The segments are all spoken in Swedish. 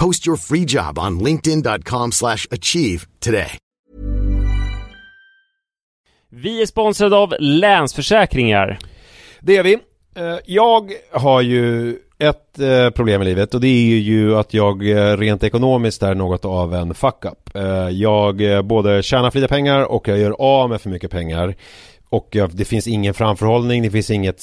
Post your free job on linkedin.com slash achieve today. Vi är sponsrade av Länsförsäkringar. Det är vi. Eh, Jag har ju ett eh, problem i livet och det är ju att jag eh, rent ekonomiskt är något av en fuck-up. Jag både tjänar för lite pengar och jag gör av med för mycket pengar. Och det finns ingen framförhållning, det finns inget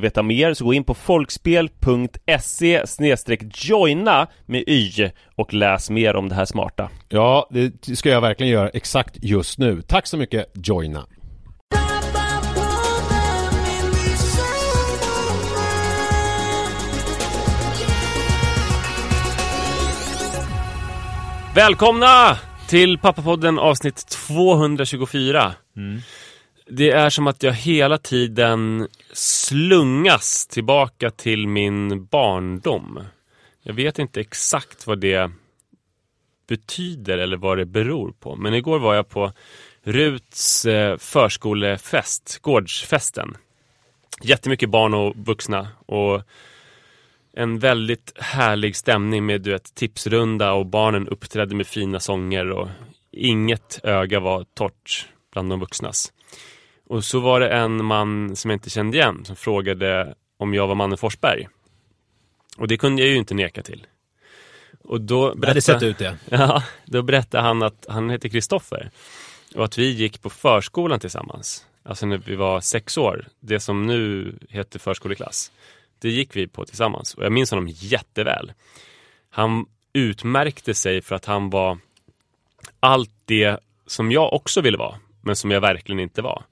veta mer så gå in på folkspel.se joina med y och läs mer om det här smarta. Ja, det ska jag verkligen göra exakt just nu. Tack så mycket Joina. Välkomna till Pappapodden avsnitt 224. Det är som att jag hela tiden slungas tillbaka till min barndom. Jag vet inte exakt vad det betyder eller vad det beror på. Men igår var jag på Ruts eh, förskolefest, gårdsfesten. Jättemycket barn och vuxna och en väldigt härlig stämning med du vet, tipsrunda och barnen uppträdde med fina sånger och inget öga var torrt bland de vuxnas. Och så var det en man som jag inte kände igen som frågade om jag var mannen Forsberg. Och det kunde jag ju inte neka till. Och då Det hade sett ut det. Ja, då berättade han att han heter Kristoffer och att vi gick på förskolan tillsammans. Alltså när vi var sex år, det som nu heter förskoleklass. Det gick vi på tillsammans och jag minns honom jätteväl. Han utmärkte sig för att han var allt det som jag också ville vara, men som jag verkligen inte var.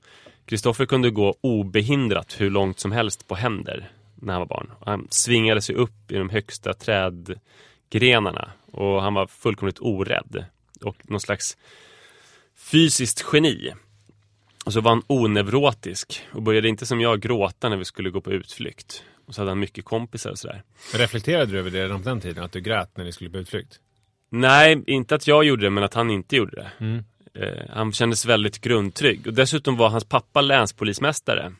Kristoffer kunde gå obehindrat hur långt som helst på händer när han var barn. Han svingade sig upp i de högsta trädgrenarna och han var fullkomligt orädd och någon slags fysiskt geni. Och så var han onevrotisk och började inte som jag gråta när vi skulle gå på utflykt. Och så hade han mycket kompisar och sådär. Reflekterade du över det redan på den tiden? Att du grät när ni skulle på utflykt? Nej, inte att jag gjorde det, men att han inte gjorde det. Mm. Eh, han kändes väldigt grundtrygg. Och dessutom var hans pappa länspolismästare.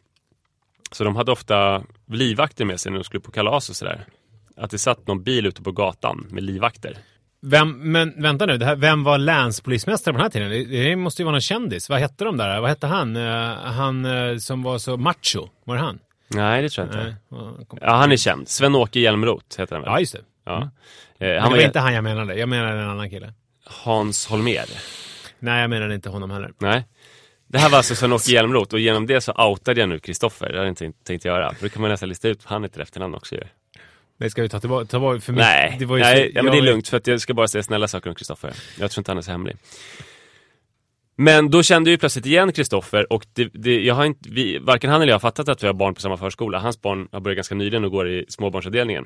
Så de hade ofta livvakter med sig när de skulle på kalas och sådär. Att det satt någon bil ute på gatan med livvakter. Vem, men vänta nu, här, vem var länspolismästare på den här tiden? Det, det måste ju vara någon kändis. Vad hette de där? Vad hette han? Eh, han eh, som var så macho? Var det han? Nej, det tror jag inte. Nej. Ja, han är känd. Sven-Åke Hjälmroth heter han väl? Ja, just det. Ja. Men han det var var inte han jag menade. Jag menade en annan kille. Hans Holmér. Nej, jag menade inte honom heller. Nej. Det här var alltså Sven-Åke Hjälmroth och genom det så outade jag nu Kristoffer. Det hade jag inte tänkt- tänkt göra. För då kan man nästan lista ut han heter efternamn också ju. Det ska vi ta tillbaka. Ta bort för mig. Nej, det var ju Nej så, ja, men det är lugnt för att jag ska bara säga snälla saker om Kristoffer. Jag tror inte han är så hemlig. Men då kände jag ju plötsligt igen Kristoffer och det, det, jag har inte, vi, varken han eller jag har fattat att vi har barn på samma förskola. Hans barn har börjat ganska nyligen och går i småbarnsavdelningen.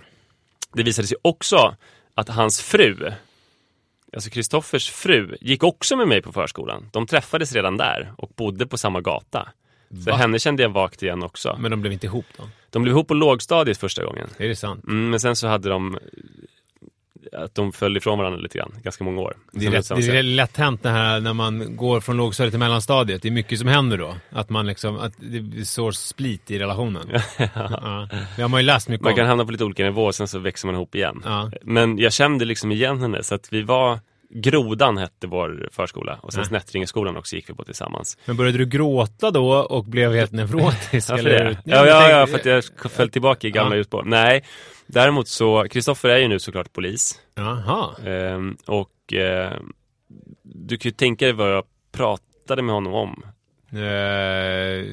Det visade sig också att hans fru, alltså Kristoffers fru, gick också med mig på förskolan. De träffades redan där och bodde på samma gata. Så Va? henne kände jag vagt igen också. Men de blev inte ihop då? De blev ihop på lågstadiet första gången. Är det sant? Mm, men sen så hade de att de föll ifrån varandra lite grann, ganska många år. Det är, rätt, det är lätt hänt det här när man går från lågstadiet till mellanstadiet. Det är mycket som händer då. Att man liksom, att det sår split i relationen. ja. Det har man ju läst mycket Man kan om. hamna på lite olika nivåer, sen så växer man ihop igen. Ja. Men jag kände liksom igen henne, så att vi var Grodan hette vår förskola och sen Ja. Snättringeskolan också gick vi på tillsammans. Men började du gråta då och blev helt neurotisk? Varför eller? det? Ja, Ja, ja, ja, för att jag föll tillbaka i gamla Ja. hjulspår. Nej, däremot så, Kristoffer är ju nu såklart polis. Jaha. Ehm, och eh, du kan ju tänka dig vad jag pratade med honom om. Eh,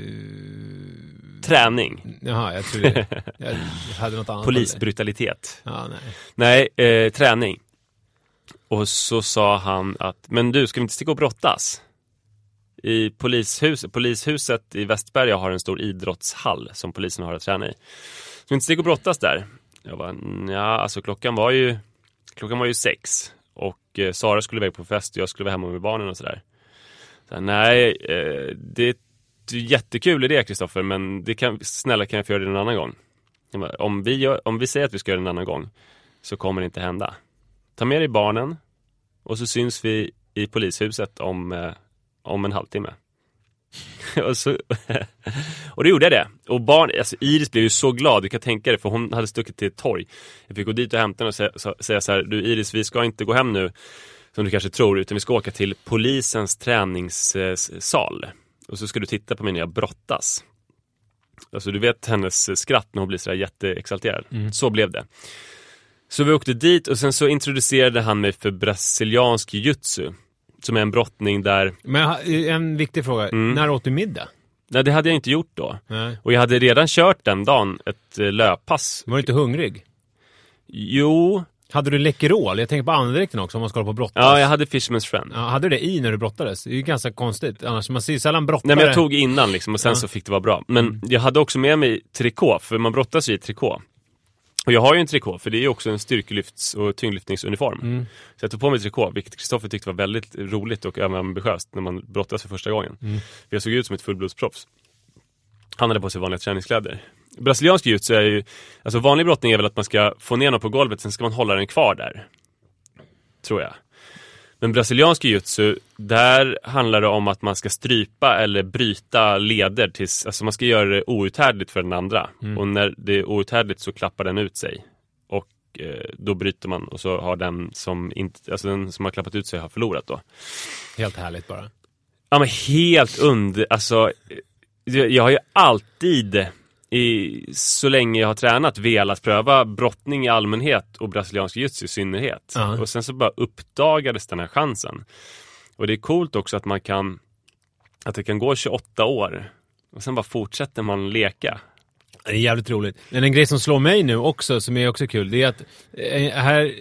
Träning, jaha, jag trodde jag hade något annat. polisbrutalitet. Ja, nej. Nej, eh, träning. Och så sa han att, men du, ska vi inte sticka och brottas? I polishuset, polishuset i Västberga har en stor idrottshall som polisen har att träna i. Ska vi inte sticka och brottas där? Jag bara, ja, alltså klockan var ju, klockan var ju sex. Och eh, Sara skulle iväg på fest och jag skulle vara hemma med barnen och sådär. Så Nej, eh, det är ett jättekul idé Kristoffer, men det kan, snälla kan jag få göra det en annan gång? Bara, Om vi, gör, om vi säger att vi ska göra det en annan gång så kommer det inte hända. Ta med dig barnen och så syns vi i polishuset om, eh, om en halvtimme. och, så, och då gjorde jag det. Och barn, alltså Iris blev ju så glad, du kan tänka dig, för hon hade stuckit till ett torg. Jag fick gå dit och hämta henne och säga, så- säga så här, du Iris, vi ska inte gå hem nu, som du kanske tror, utan vi ska åka till polisens träningssal. Och så ska du titta på mig när jag brottas. Alltså du vet hennes skratt när hon blir sådär jätteexalterad. Så blev det. Så vi åkte dit och sen så introducerade han mig för brasiliansk jiu-jitsu. Som är en brottning där, Men en viktig fråga. Mm. När åt du middag? nej det hade jag inte gjort då. Nej. Och jag hade redan kört den dagen ett eh, löppass. Var du inte hungrig? Jo, Hade du Läkerol? Jag tänker på andedräkten också om man ska hålla på och brottas. ja jag hade Fishman's friend. Ja, hade du det i när du brottades? Det är ju ganska konstigt. Annars man ser ju sällan brottare. Nej men jag tog innan liksom och sen Ja. så fick det vara bra. Men jag hade också med mig trikå, för man brottas ju i trikå. Och jag har ju en trikå, för det är ju också en styrkelyfts och tyngdlyftningsuniform. Så jag tog på mig trikå, vilket Kristoffer tyckte var väldigt roligt och även ambitiöst när man brottas för första gången. För jag såg ut som ett fullblodsproffs. Han hade på sig vanliga träningskläder. Brasiliansk jiu är ju, alltså vanlig brottning är väl att man ska få ner någon på golvet, sen ska man hålla den kvar där. Tror jag. Men brasiliansk jiu-jitsu, där handlar det om att man ska strypa eller bryta leder tills, alltså man ska göra det outhärdligt för den andra. Och när det är outhärdligt så klappar den ut sig. Och eh, då bryter man och så har den som, inte, alltså den som har klappat ut sig har förlorat då. Helt härligt bara. Ja men helt under, alltså jag jag har ju alltid i, så länge jag har tränat velat pröva brottning i allmänhet och brasiliansk jiu-jitsu i synnerhet. Ja. Och sen så bara uppdagades den här chansen. Och det är coolt också att man kan att det kan gå 28 år och sen bara fortsätter man leka. Det är jävligt roligt. Men en grej som slår mig nu också, som är också kul, det är att eh, här,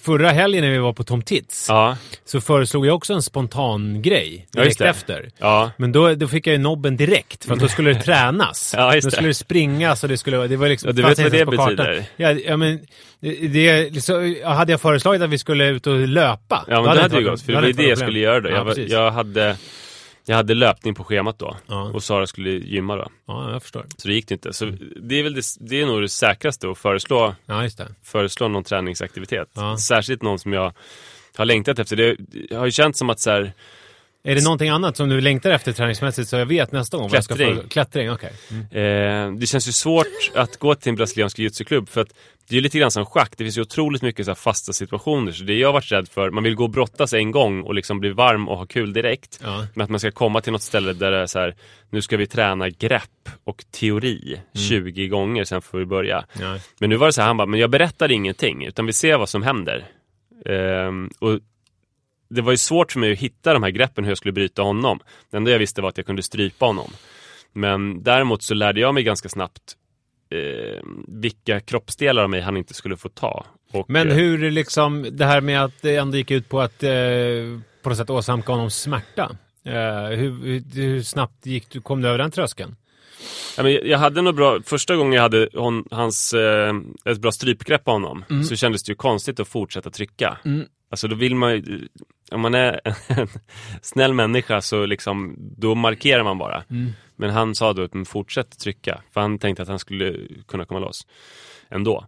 förra helgen när vi var på Tom Tits Ja, så föreslog jag också en spontan grej Ja, direkt det. efter. ja, Men då, då fick jag ju nobben direkt, för då skulle det tränas. Ja, just då det. skulle det springas och det skulle... Det var liksom, Ja, du vet vad det betyder. Ja, ja, men det, det, så, hade jag föreslagit att vi skulle ut och löpa. ja men då det det hade inte gått. För det var det jag skulle göra då. Ja, Jag, var, jag, hade, jag hade löpning på schemat då. Ja. Och Sara skulle gymma då. Ja, jag förstår. Så det gick det inte. Så det är väl det, det är nog det säkraste att föreslå Ja, föreslå någon träningsaktivitet. Ja. Särskilt någon som jag har längtat efter. Det har ju känts som att så här, Är det någonting annat som du längtar efter träningsmässigt så jag vet nästa gång? vad jag ska Klättring. föreslå? Klättring, okej. Mm. eh, det känns ju svårt att gå till en brasiliansk jiu-jitsu-klubb för att det är ju lite grann som schack. Det finns ju otroligt mycket så fasta situationer. Så det jag har varit rädd för, man vill gå och brottas en gång och liksom bli varm och ha kul direkt. Ja. Men att man ska komma till något ställe där det är så här, nu ska vi träna grepp och teori 20 gånger, sen får vi börja. Ja. Men nu var det så här, han bara, men jag berättar ingenting, utan vi ser vad som händer. Ehm, och det var ju svårt för mig att hitta de här greppen hur jag skulle bryta honom. Det enda jag visste var att jag kunde strypa honom. Men däremot så lärde jag mig ganska snabbt eh, vilka kroppsdelar av mig han inte skulle få ta. Och, Men eh, hur liksom, det här med att det ändå gick ut på att eh, på något sätt åsamka honom smärta. Eh, hur, hur, hur snabbt gick du, kom du över den tröskeln? Jag- hade nog bra, första gången jag hade hon, hans, eh, ett bra strypgrepp på honom så kändes det ju konstigt att fortsätta trycka. Alltså då vill man ju, om man är en snäll människa så liksom, då markerar man bara. Men han sa då att men fortsätt trycka, för han tänkte att han skulle kunna komma loss ändå.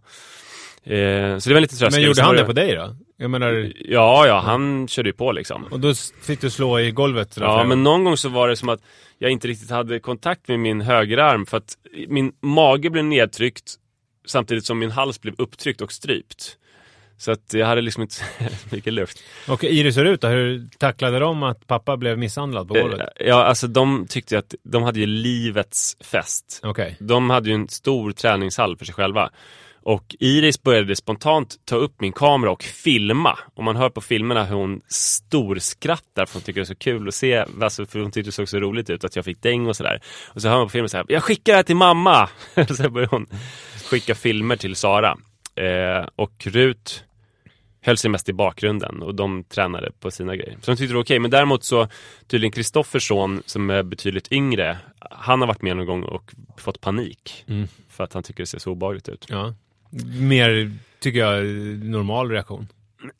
Eh, så det var lite tröskel. Men gjorde han det på dig då? Jag menar, Ja, ja, han körde ju på liksom. och då fick du slå i golvet? Ja, men någon gång så var det som att jag inte riktigt hade kontakt med min högerarm för att min mage blev nedtryckt samtidigt som min hals blev upptryckt och strypt. Så att jag hade liksom inte så mycket luft. Och i det ser ut då, hur tacklade de att pappa blev misshandlad på golvet? Eh, Ja, alltså de tyckte ju att de hade ju livets fest. Okej. De hade ju en stor träningshall för sig själva. Och Iris började spontant ta upp min kamera och filma. Och man hör på filmerna hur hon storskrattar för hon tycker det är så kul att se. Alltså för hon tyckte det såg så roligt ut att jag fick däng och sådär. Och så hör man på filmen så här, jag skickar det här till mamma! så börjar hon skicka filmer till Sara. Eh, och Rut höll sig mest i bakgrunden och de tränade på sina grejer. Så de tyckte det var okej. Men däremot så tydligen Kristoffers son som är betydligt yngre, han har varit med någon gång och fått panik. Mm. För att han tycker det ser så obehagligt ut. Ja. Mer, tycker jag, normal reaktion.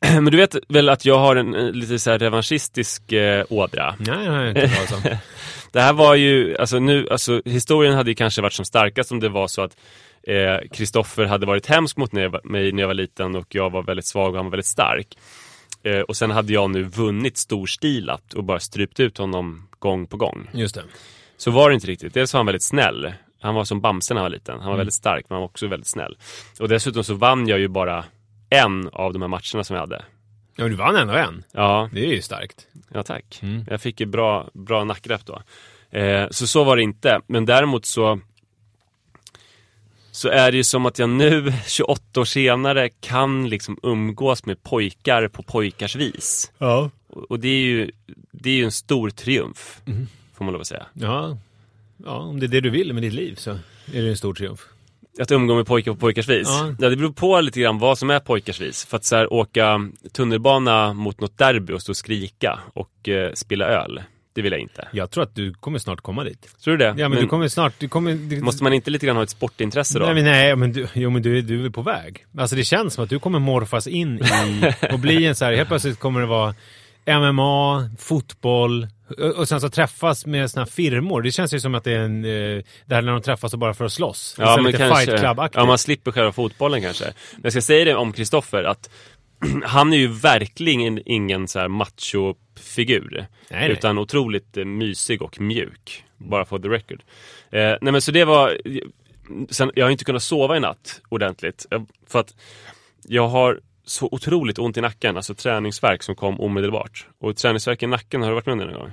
Men du vet väl att jag har en eh, lite så här revanschistisk eh, ådra? Nej, jag inte om. Det här var ju, alltså nu, alltså historien hade ju kanske varit som starkast om det var så att Kristoffer hade varit hemsk mot mig när jag var liten och jag var väldigt svag och han var väldigt stark. Eh, och sen hade jag nu vunnit storstilat och bara strypt ut honom gång på gång. Just det. Så var det inte riktigt. Dels var han väldigt snäll. Han var som Bamse när han var liten. Han var väldigt stark men han var också väldigt snäll. Och dessutom så vann jag ju bara en av de här matcherna som jag hade. Ja, du vann ändå en. Ja, Det är ju starkt. Ja, tack. Mm. Jag fick ju bra, bra nackgrepp då. Eh, så så var det inte. Men däremot så så är det ju som att jag nu, 28 år senare, kan liksom umgås med pojkar på pojkars vis. Ja. Och det är ju det är ju en stor triumf, Mm. får man lov att säga. Ja. Ja, om det är det du vill med ditt liv så är det en stor triumf. Att umgå med pojkar på pojkars vis. Ja. Ja. det beror på lite grann vad som är pojkars vis. För att så här, åka tunnelbana mot något derby och stå och skrika och eh, spilla öl, det vill jag inte. Jag tror att du kommer snart komma dit. Tror du det? Ja, men, du kommer snart... Du kommer, du, Måste man inte lite grann ha ett sportintresse då? Nej, men, nej, men du, jo, men du, är- du är på väg. Alltså det känns som att du kommer morfas in i och bli en så här, helt plötsligt kommer det vara MMA, fotboll och, sen så träffas med såna här firmor. Det känns ju som att det är en, eh, det här när de träffas och bara för att slåss. Ja, så men kanske. Ja, man slipper själva fotbollen kanske. Men jag ska säga det om Kristoffer att han är ju verkligen ingen så här macho-figur. Nej, nej. Utan otroligt eh, mysig och mjuk. Bara for the record. Eh, nej men så det var... sen, jag har inte kunnat sova i natt ordentligt. Jag- För att jag har så otroligt ont i nacken, alltså träningsverk som kom omedelbart. Och träningsverk i nacken, har du varit med om det någon gång?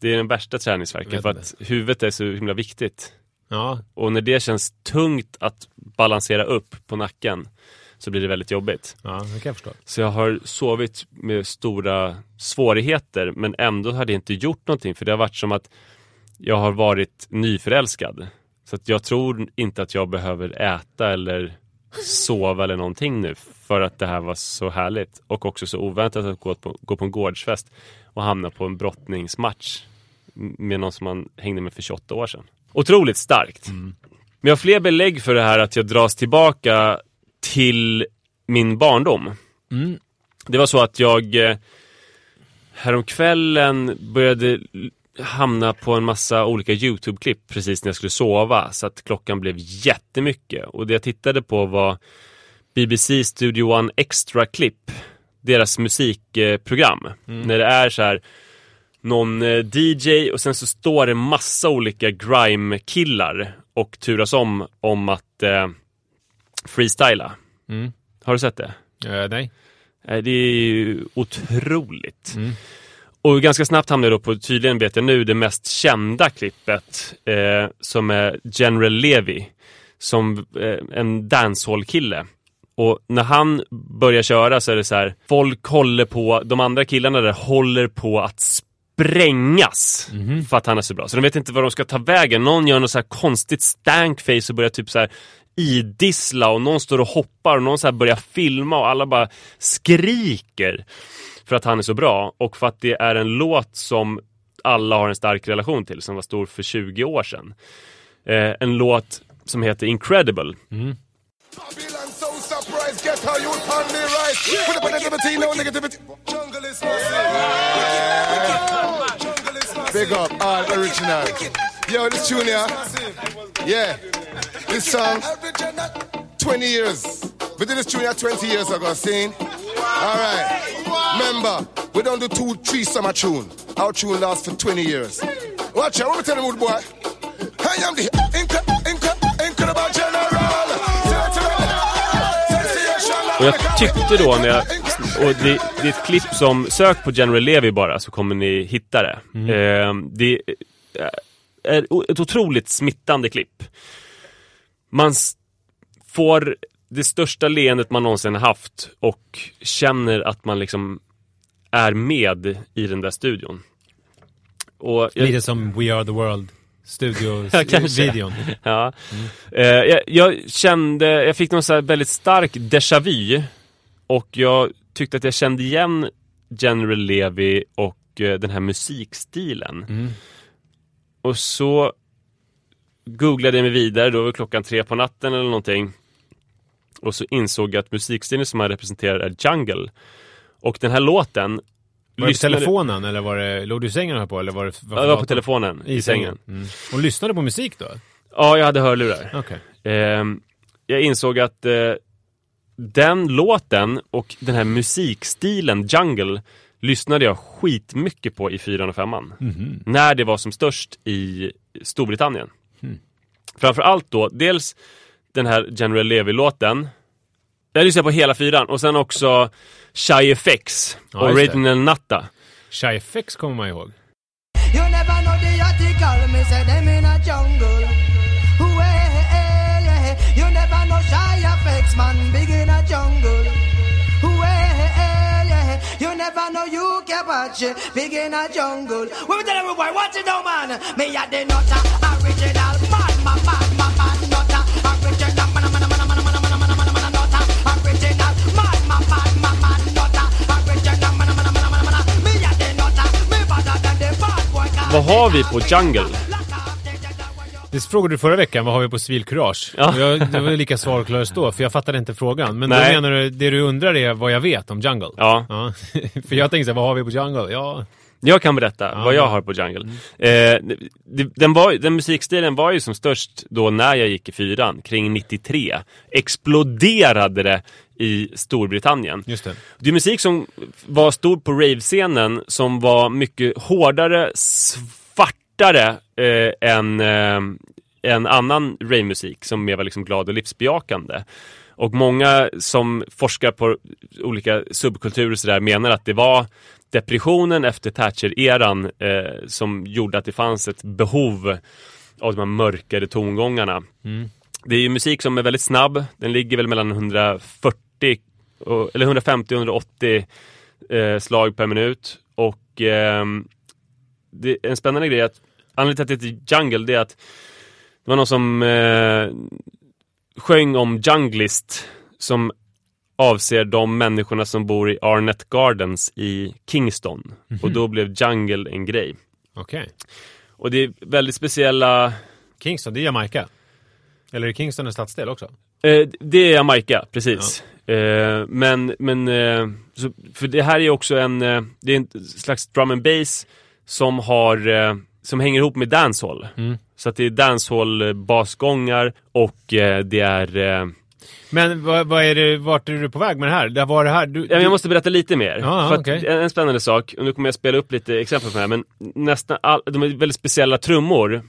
Det är den värsta träningsverken för att huvudet är så himla viktigt. Ja, Och när det känns tungt att balansera upp på nacken så blir det väldigt jobbigt. ja, det kan jag förstå. Så jag har sovit med stora svårigheter men ändå har det inte gjort någonting för det har varit som att jag har varit nyförälskad. Så att jag tror inte att jag behöver äta eller sova eller någonting nu för att det här var så härligt och också så oväntat att gå på, gå på en gårdsfest och hamna på en brottningsmatch med någon som man hängde med för 28 år sedan. Otroligt starkt. Men jag har fler belägg för det här att jag dras tillbaka till min barndom. Det var så att jag eh, häromkvällen började hamna på en massa olika YouTube-klipp precis när jag skulle sova. Så att klockan blev jättemycket. Och det jag tittade på var BBC Studio One Extra-klipp. Deras musikprogram. När det är så här någon eh, DJ och sen så står det massa olika grime-killar och turas om om att eh, freestyla. Mm. Har du sett det? Eh, nej. Nej, Det är ju otroligt. Och ganska snabbt hamnade jag då på, tydligen vet jag nu, det mest kända klippet eh, som är General Levy. Som eh, en dancehall-kille. Och när han börjar köra så är det så här, folk håller på, de andra killarna där håller på att sprängas för att han är så bra. Så de vet inte var de ska ta vägen. Någon gör något så här konstigt stankface och börjar typ så här idissla och någon står och hoppar och någon så här börjar filma och alla bara skriker för att han är så bra och för att det är en låt som alla har en stark relation till som var stor för 20 år sedan. Eh, en låt som heter Incredible. Massive. Big up, all original. Yo, this tune here. Yeah. This song, 20 years. We did this tune here 20 years ago, seen? All right. Remember, we don't do two, three summer tune. Our tune lasts for 20 years. Watch out, what me tell them, old boy? I am the incre- incre- incredible general. Och jag tyckte då när jag... Och det, det är ett klipp som, sök på General Levy bara så kommer ni hitta det. Eh, det är ett otroligt smittande klipp. Man får det största leendet man någonsin haft och känner att man liksom är med i den där studion. Och jag, Lite som We Are The World Ja, studio-videon. Ja. Eh, jag, jag kände, jag fick någon så här väldigt stark déjà vu. Och jag tyckte att jag kände igen General Levy och eh, den här musikstilen. Och så googlade jag mig vidare, då var klockan tre på natten eller någonting. Och så insåg jag att musikstilen som han representerar är jungle. Och den här låten Var det på telefonen eller var det, låg du i sängen och höll på? Eller var det, Ja, det var på telefonen, i, sängen. Mm. Och lyssnade på musik då? Ja, jag hade hörlurar. Okej. Ehm, jag insåg att eh, den låten och den här musikstilen Jungle lyssnade jag skitmycket på i 4 och 5 När det var som störst i Storbritannien. Framförallt då, dels den här General Levy-låten. Jag lyssnade på hela fyran och sen också Shy FX, Ja, just det. Original Natta. Shy FX kommer man ihåg. You never know the article, me say them in a jungle. Well. You never know shy effects, man, big in a jungle. Well. You never know you can watch it, big in a jungle. We tell every boy, watch it now, man. Me a the nutter, original, man, man, man, Vad har vi på Jungle? Det frågade du förra veckan, vad har vi på civilkurage? Ja. Jag, det var lika svarklöst då, för jag fattade inte frågan. Men Nej. då menar du, det du undrar är vad jag vet om Jungle? Ja. för jag tänkte så här, vad har vi på Jungle? Ja, Jag kan berätta vad jag har på Jungle. Eh, det- den, var, den musikstilen var ju som störst då när jag gick i fyran, kring 93. Exploderade det i Storbritannien. just det. Det är musik som var stor på rave-scenen som var mycket hårdare, svartare eh, än eh, en annan rave-musik som mer var liksom glad och livsbejakande. Och många som forskar på olika subkulturer och sådär menar att det var depressionen efter Thatcher-eran eh, som gjorde att det fanns ett behov av de här mörkare tongångarna. Det är ju musik som är väldigt snabb. Den ligger väl mellan 140 och, eller 150 och 180 eh, slag per minut. Och ehm, det, en spännande grej är att anledningen till att det heter Jungle det är att det var någon som eh, sjöng om junglist som avser de människorna som bor i Arnett Gardens i Kingston. Och då blev jungle en grej. Okej. Och det är väldigt speciella Kingston, det är Jamaica. Eller är Kingston en stadsdel också? Eh, det är Jamaica, precis. Eh, men, men eh, så, för det här är också en, eh, det är en slags drum and bass som har, eh, som hänger ihop med dancehall. Så att det är dancehall eh, basgångar och eh, det är Men vad, vad är det, vart är du på väg med det här? Det var det här du, men jag måste berätta lite mer. Att okej. en, en spännande sak, och nu kommer jag spela upp lite exempel på det här, men nästan all, de är väldigt speciella trummor,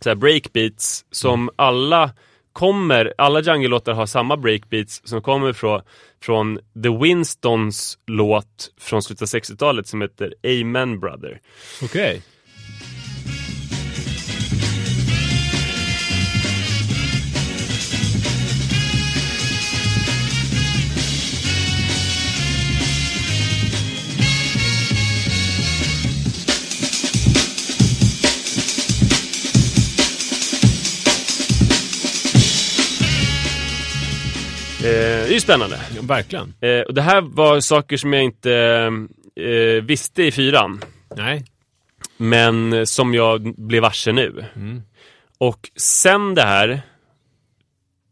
så här breakbeats, som Mm. alla kommer, alla jungle-låtar har samma breakbeats som kommer från, från The Winstons låt från slutet av 60-talet som heter Amen Brother. Okej. Eh, det är ju spännande. Ja, verkligen. Eh, och det här var saker som jag inte eh, visste i fyran. Nej. Men som jag blev varse nu. Och sen det här,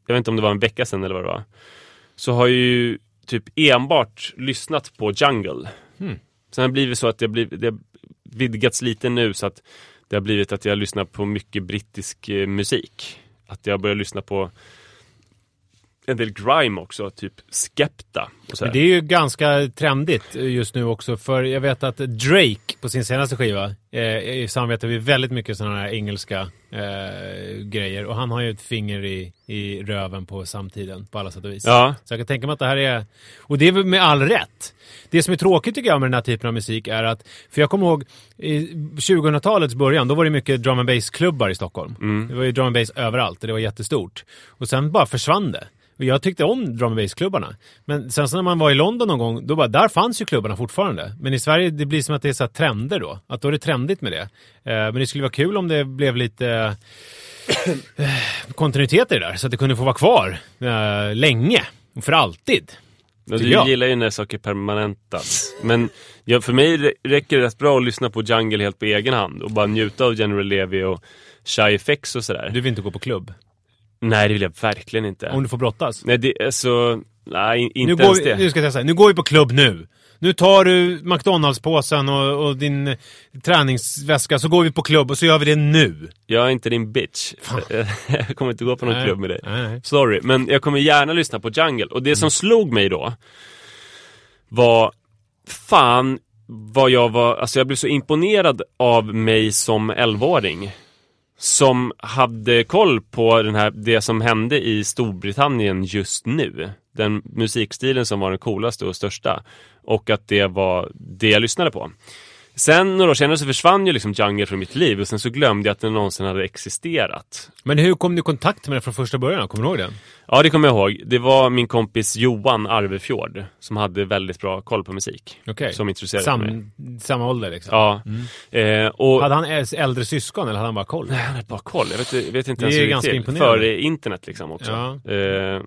jag vet inte om det var en vecka sen eller vad det var, så har jag ju typ enbart lyssnat på Jungle. Sen har det blivit så att det har, blivit, det har vidgats lite nu så att det har blivit att jag lyssnar på mycket brittisk eh, musik. Att jag börjar lyssna på en del grime också, typ Skepta. Det är ju ganska trendigt just nu också, för jag vet att Drake på sin senaste skiva eh, samarbetar vi väldigt mycket sådana här engelska eh, grejer och han har ju ett finger i, i röven på samtiden på alla sätt och vis. Ja. Så jag kan tänka mig att det här är, och det är väl med all rätt. Det som är tråkigt tycker jag med den här typen av musik är att, för jag kommer ihåg i 2000-talets början, då var det mycket drum and bass-klubbar i Stockholm. Det var ju drum and bass överallt och det var jättestort. Och sen bara försvann det. Jag tyckte om drum and bass-klubbarna. Men sen så när man var i London någon gång, då bara, där fanns ju klubbarna fortfarande. Men i Sverige, det blir som att det är så trender då. Att då är det trendigt med det. Eh, men det skulle vara kul om det blev lite eh, kontinuitet i det där. Så att det kunde få vara kvar eh, länge. Och för alltid. Tycker du jag. gillar ju när saker permanentas. Men ja, för mig rä- räcker det rätt bra att lyssna på Jungle helt på egen hand och bara njuta av General Levy och Shy FX och sådär. Du vill inte gå på klubb. Nej, det vill jag verkligen inte. Om du får brottas. Nej, det är så... Nej, inte Nu, går ens vi, det. nu ska jag säga, nu går vi på klubb nu. Nu tar du McDonalds-påsen och, och din träningsväska så går vi på klubb och så gör vi det nu. Jag är inte din bitch. jag kommer inte gå på någon Nej. klubb med dig. Nej. Sorry, men jag kommer gärna lyssna på Jungle. Och det som slog mig då var fan vad jag var, alltså jag blev så imponerad av mig som 11-åring. Som hade koll på den här, det som hände i Storbritannien just nu. Den musikstilen som var den coolaste och största. Och att det var det jag lyssnade på. Sen några år senare så försvann ju liksom Jungle från mitt liv och sen så glömde jag att den någonsin hade existerat. Men hur kom du i kontakt med det från första början? Kommer du ihåg det? Ja, det kommer jag ihåg. Det var min kompis Johan Arvefjord som hade väldigt bra koll på musik. Okej. Som intresserade mig. Sam, samma ålder liksom? Ja. Eh, och... Hade han äl- äldre syskon eller hade han bara koll? Nej, han hade bara koll. Jag vet, jag vet inte Det ens är hur det ganska gick till. imponerande. Före internet liksom också. Ja. Eh,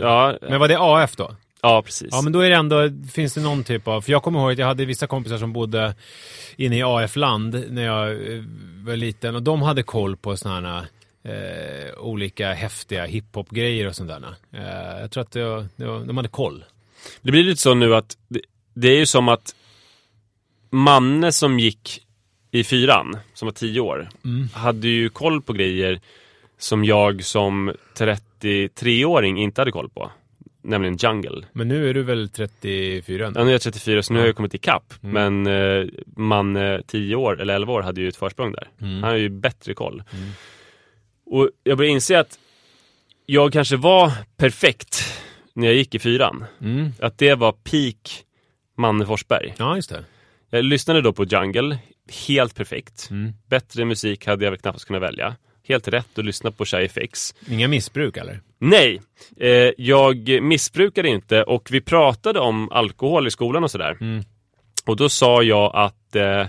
ja, Men var det AF då? Ja, precis. Ja men då är det ändå, finns det någon typ av, för jag kommer ihåg att jag hade vissa kompisar som bodde inne i AF-land när jag eh, var liten och de hade koll på sådana här eh, olika häftiga hiphop-grejer och sånt där. Eh, jag tror att det var, det var, de hade koll. Det blir lite så nu att det, det är ju som att Manne som gick i fyran, som var tio år, Mm. hade ju koll på grejer som jag som 33-åring inte hade koll på. Nämligen Jungle. Men nu är du väl 34? Ja, nu är jag 34 så nu har jag kommit ikapp. Mm. Men eh, man eh, 10 år eller 11 år hade ju ett försprång där. Mm. Han har ju bättre koll. Och jag började inse att jag kanske var perfekt när jag gick i fyran. Mm. Att det var peak Manne Forsberg. Ja, just det. Jag lyssnade då på Jungle, helt perfekt. Mm. Bättre musik hade jag väl knappast kunnat välja. Helt rätt att lyssna på Shy FX. Inga missbruk eller? Nej, eh, jag missbrukade inte och vi pratade om alkohol i skolan och sådär. Mm. Och då sa jag att eh,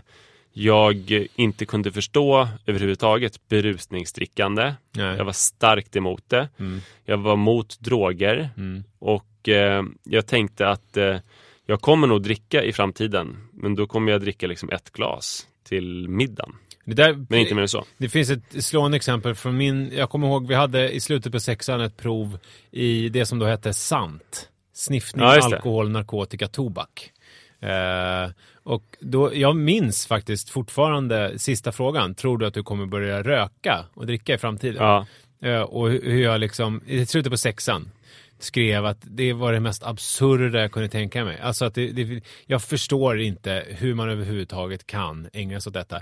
jag inte kunde förstå överhuvudtaget berusningsdrickande. Nej. Jag var starkt emot det. Mm. Jag var mot droger Mm. och eh, jag tänkte att eh, jag kommer nog dricka i framtiden. Men då kommer jag dricka liksom ett glas till middagen. Det, där, Men inte mer än så. det finns ett slående exempel från min... Jag kommer ihåg, vi hade i slutet på sexan ett prov i det som då hette SANT. Sniffning, Ja, alkohol, narkotika, tobak. Eh, och då, jag minns faktiskt fortfarande sista frågan. Tror du att du kommer börja röka och dricka i framtiden? Ja. Eh, och hur jag liksom, i slutet på sexan, skrev att det var det mest absurda jag kunde tänka mig. Alltså att det, det, jag förstår inte hur man överhuvudtaget kan ägna sig åt detta.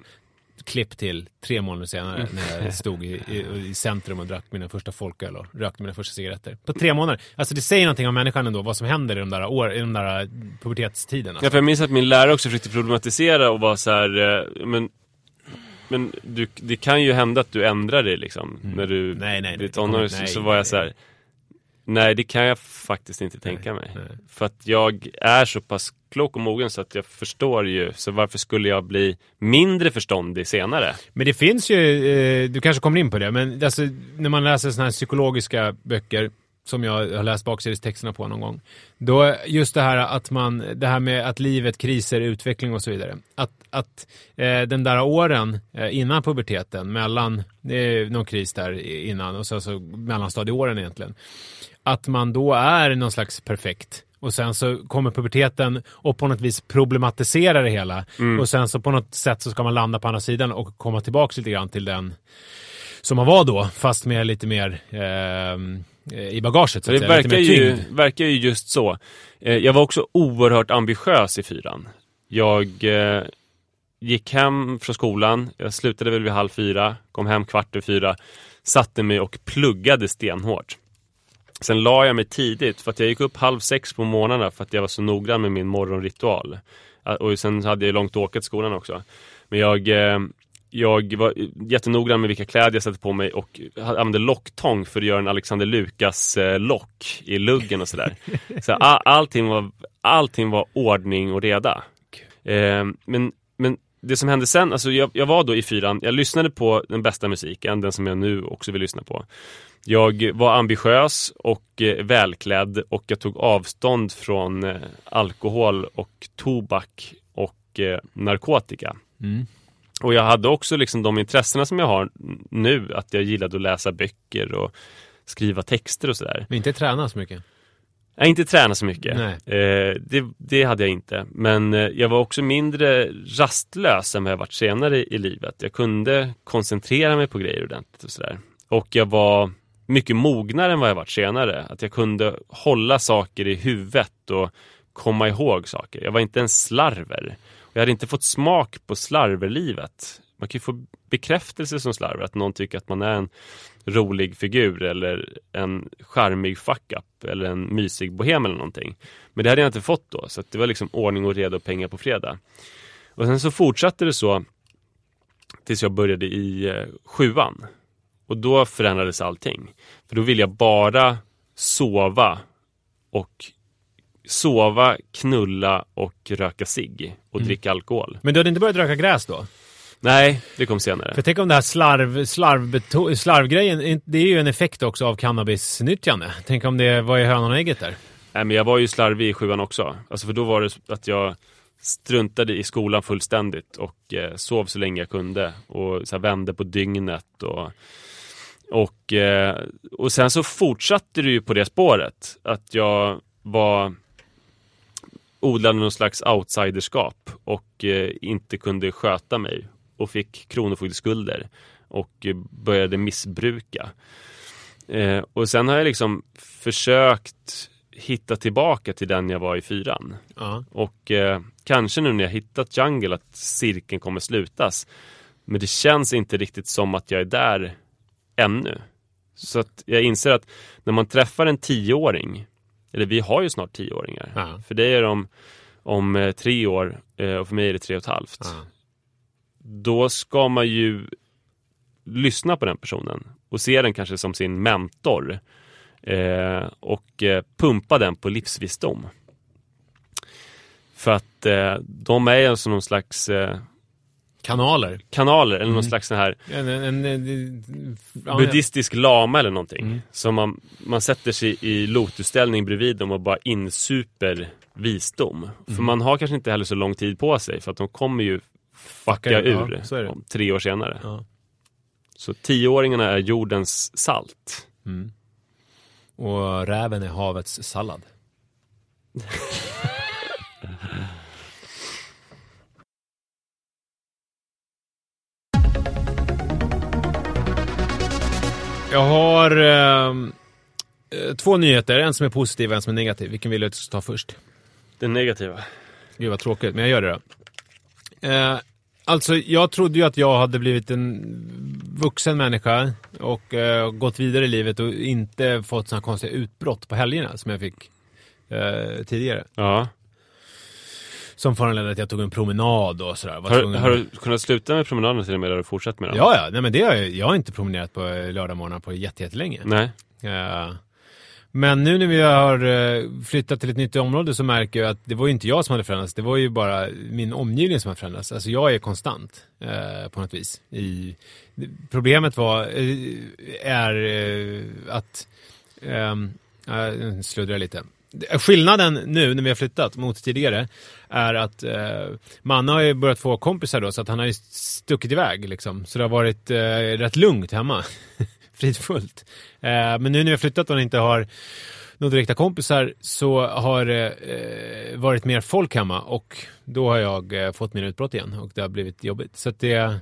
Klipp till tre månader senare när jag stod i, i, i centrum och drack mina första folköl och rökte mina första cigaretter. På tre månader. Alltså det säger någonting om människan ändå, vad som händer i de där, år, i de där pubertetstiden. Alltså. Ja, för jag minns att min lärare också försökte problematisera och var så här, eh, men men du, det kan ju hända att du ändrar dig liksom. När du Mm. Nej, nej, blir tonåring så, nej, så var jag nej. så här. Nej, det kan jag faktiskt inte tänka mig. nej. För att jag är så pass klok och mogen så att jag förstår ju. Så varför skulle jag bli mindre förståndig senare? Men det finns ju, eh, du kanske kommer in på det, men alltså, när man läser sådana här psykologiska böcker som jag har läst baksidestexterna på någon gång. Då just det här att man, det här med att livet, kriser, utveckling och så vidare. Att, att eh, den där åren eh, innan puberteten, mellan, är någon kris där innan och så, så mellanstadieåren egentligen. Att man då är någon slags perfekt. Och sen så kommer puberteten och på något vis problematisera det hela. Och sen så på något sätt så ska man landa på andra sidan och komma tillbaka lite grann till den som man var då, fast med lite mer ehm, eh, i bagaget. Så det säga, verkar ju, verkar ju just så. Eh, jag var också oerhört ambitiös i fyran. Jag eh, gick hem från skolan, jag slutade väl vid halv fyra, kom hem kvart över fyra, satte mig och pluggade stenhårt. Sen la jag mig tidigt för att jag gick upp halv sex på morgnarna för att jag var så noggrann med min morgonritual. Och sen hade jag långt åka till skolan också. Men jag, eh, jag var jättenoggrann med vilka kläder jag satte på mig och använde locktång för att göra en Alexander Lukas eh, lock i luggen och sådär. Så all, allting, var, allting var ordning och reda. Eh, men, men det som hände sen, alltså jag, jag var då i fyran, jag lyssnade på den bästa musiken, den som jag nu också vill lyssna på. Jag var ambitiös och eh, välklädd och jag tog avstånd från eh, alkohol och tobak och eh, narkotika. Mm. Och jag hade också liksom de intressena som jag har nu, att jag gillade att läsa böcker och skriva texter och sådär. Men inte träna så mycket. Jag har inte tränat så mycket. Nej. Eh, det, det hade jag inte. Men jag var också mindre rastlös än vad jag varit senare i livet. Jag kunde koncentrera mig på grejer ordentligt och sådär. Och jag var mycket mognare än vad jag varit senare. Att jag kunde hålla saker i huvudet och komma ihåg saker. Jag var inte en slarver. Jag hade inte fått smak på slarverlivet. Man kan ju få bekräftelse som slarver, att någon tycker att man är en rolig figur eller en charmig fuck-up eller en mysig bohem eller någonting. Men det hade jag inte fått då, så att det var liksom ordning och reda och pengar på fredag. Och sen så fortsatte det så tills jag började i eh, sjuan. Och då förändrades allting. För då ville jag bara sova och sova, knulla och röka cigg och dricka alkohol. Men du hade inte börjat röka gräs då? Nej, det kom senare. För tänk om det här slarv, slarv, slarvgrejen, det är ju en effekt också av cannabisnyttjande. Tänk om det var i hönan och ägget där. Nej, men jag var ju slarvig i sjuan också. Alltså för då var det att jag struntade i skolan fullständigt och eh, sov så länge jag kunde och så här, vände på dygnet och och, eh, och sen så fortsatte det ju på det spåret att jag var odlade någon slags outsiderskap och eh, inte kunde sköta mig och fick kronofogdeskulder och eh, började missbruka. Och sen har jag liksom försökt hitta tillbaka till den jag var i fyran. Ja. Och eh, kanske nu när jag hittat Jungle att cirkeln kommer slutas. Men det känns inte riktigt som att jag är där ännu. Så att jag inser att när man träffar en tioåring, eller vi har ju snart tioåringar, Ja. för det är om, om eh, tre år eh, och för mig är det tre och ett halvt. Ja. Då ska man ju lyssna på den personen och se den kanske som sin mentor eh, och eh, pumpa den på livsvisdom. För att eh, de är alltså någon slags eh, Kanaler. kanaler eller någon Mm. slags sån här En, en, en, buddhistisk lama eller någonting. Mm. Så man, man sätter sig i lotusställning bredvid dem och bara insuper visdom. För Mm. man har kanske inte heller så lång tid på sig för att de kommer ju fucka ur, ja, om tre år senare. Ja. Så tioåringarna är jordens salt. Mm. Och räven är havets sallad. Jag har ehm, eh, två nyheter, en som är positiv och en som är negativ. Vilken vill du att jag ska ta först? Det negativa. Gud vad tråkigt, men jag gör det då. Eh, alltså, jag trodde ju att jag hade blivit en vuxen människa och eh, gått vidare i livet och inte fått sådana konstiga utbrott på helgerna som jag fick eh, tidigare. Ja. Som föranledde att jag tog en promenad och sådär. Var Har, har du kunnat sluta med promenaden till och med? Har du fortsatt med den? Ja, ja. Nej, men det har jag, jag har inte promenerat på eh, lördagmorgnar på jätte- jättelänge. Nej. Eh, men nu när vi har eh, flyttat till ett nytt område så märker jag att det var ju inte jag som hade förändrats, det var ju bara min omgivning som hade förändrats. Alltså jag är konstant eh, på något vis. I, problemet var, är att, eh, nu sluddrar jag lite. Skillnaden nu när vi har flyttat mot tidigare är att eh, Manne har ju börjat få kompisar då så att han har ju stuckit iväg liksom. Så det har varit eh, rätt lugnt hemma. Fridfullt. Eh, men nu när vi har flyttat och han inte har några direkta kompisar så har det eh, varit mer folk hemma och då har jag eh, fått mina utbrott igen och det har blivit jobbigt. Så att det,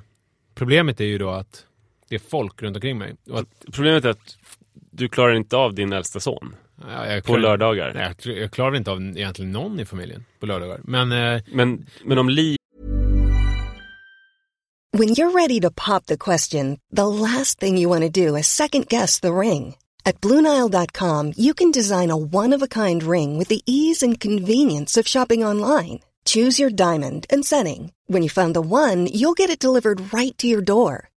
problemet är ju då att det är folk runt omkring mig. Och att, Problemet är att du klarar inte av din äldsta son ja, jag på lördagar. Nej, jag, jag klarar inte av egentligen någon i familjen på lördagar. Men eh, Men, men om Li When you're ready to pop the question, the last thing you want to do is second guess the ring. At Bluenile.com, you can design a one of a kind ring with the ease and convenience of shopping online. Choose your diamond and setting. When you find the one, you'll get it delivered right to your door.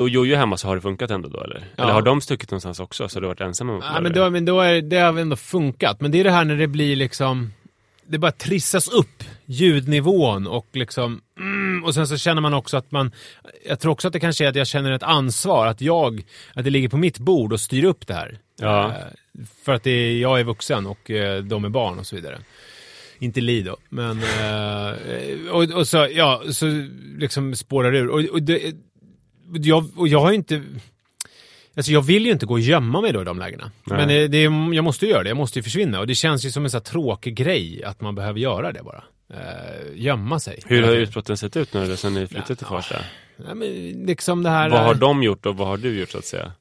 och Jojo hemma så har det funkat ändå då eller? Ja. Eller har de stuckit någonstans också så har du varit ensam med Ja, men då, men då är, det har ändå funkat. Men det är det här när det blir liksom... Det bara trissas upp ljudnivån och liksom... Mm, och sen så känner man också att man... Jag tror också att det kanske är att jag känner ett ansvar. Att jag... Att det ligger på mitt bord och styr upp det här. Ja. Eh, för att det är, jag är vuxen och eh, de är barn och så vidare. Inte Li då, men... Eh, och, och så, ja, så liksom spårar det ur. Och, och, det, jag, och jag har ju inte... Alltså jag vill ju inte gå och gömma mig då i de lägena. Nej. Men det, det, jag måste ju göra det, jag måste ju försvinna. Och det känns ju som en sån här tråkig grej att man behöver göra det bara. Eh, gömma sig. Hur har utbrotten sett ut nu sen ni flyttade till Ja. Farsta? Ja, men liksom det här... Vad har de gjort och vad har du gjort så att säga?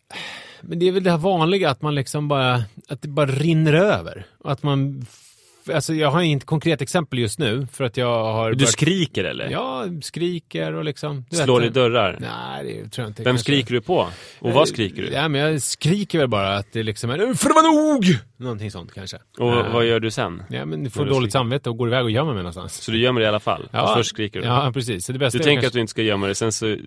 Men det är väl det här vanliga att man liksom bara, att det bara rinner över. Och att man, alltså jag har inget konkret exempel just nu för att jag har... Du börjat- skriker eller? Ja, skriker och liksom... Slår i dörrar? Nej, det tror jag inte. Vem Kanske- skriker du på? Och vad skriker du? Ja, men jag skriker väl bara att det liksom är för det var nog! Någonting sånt kanske. Och Eh, vad gör du sen? Ja, men du får du dåligt skriker? samvete och går iväg och gömmer mig någonstans. Så du gömmer dig i alla fall? Ja. Och först skriker du? Ja, precis. Så det bästa Du tänker kanske- att du inte ska gömma dig, sen så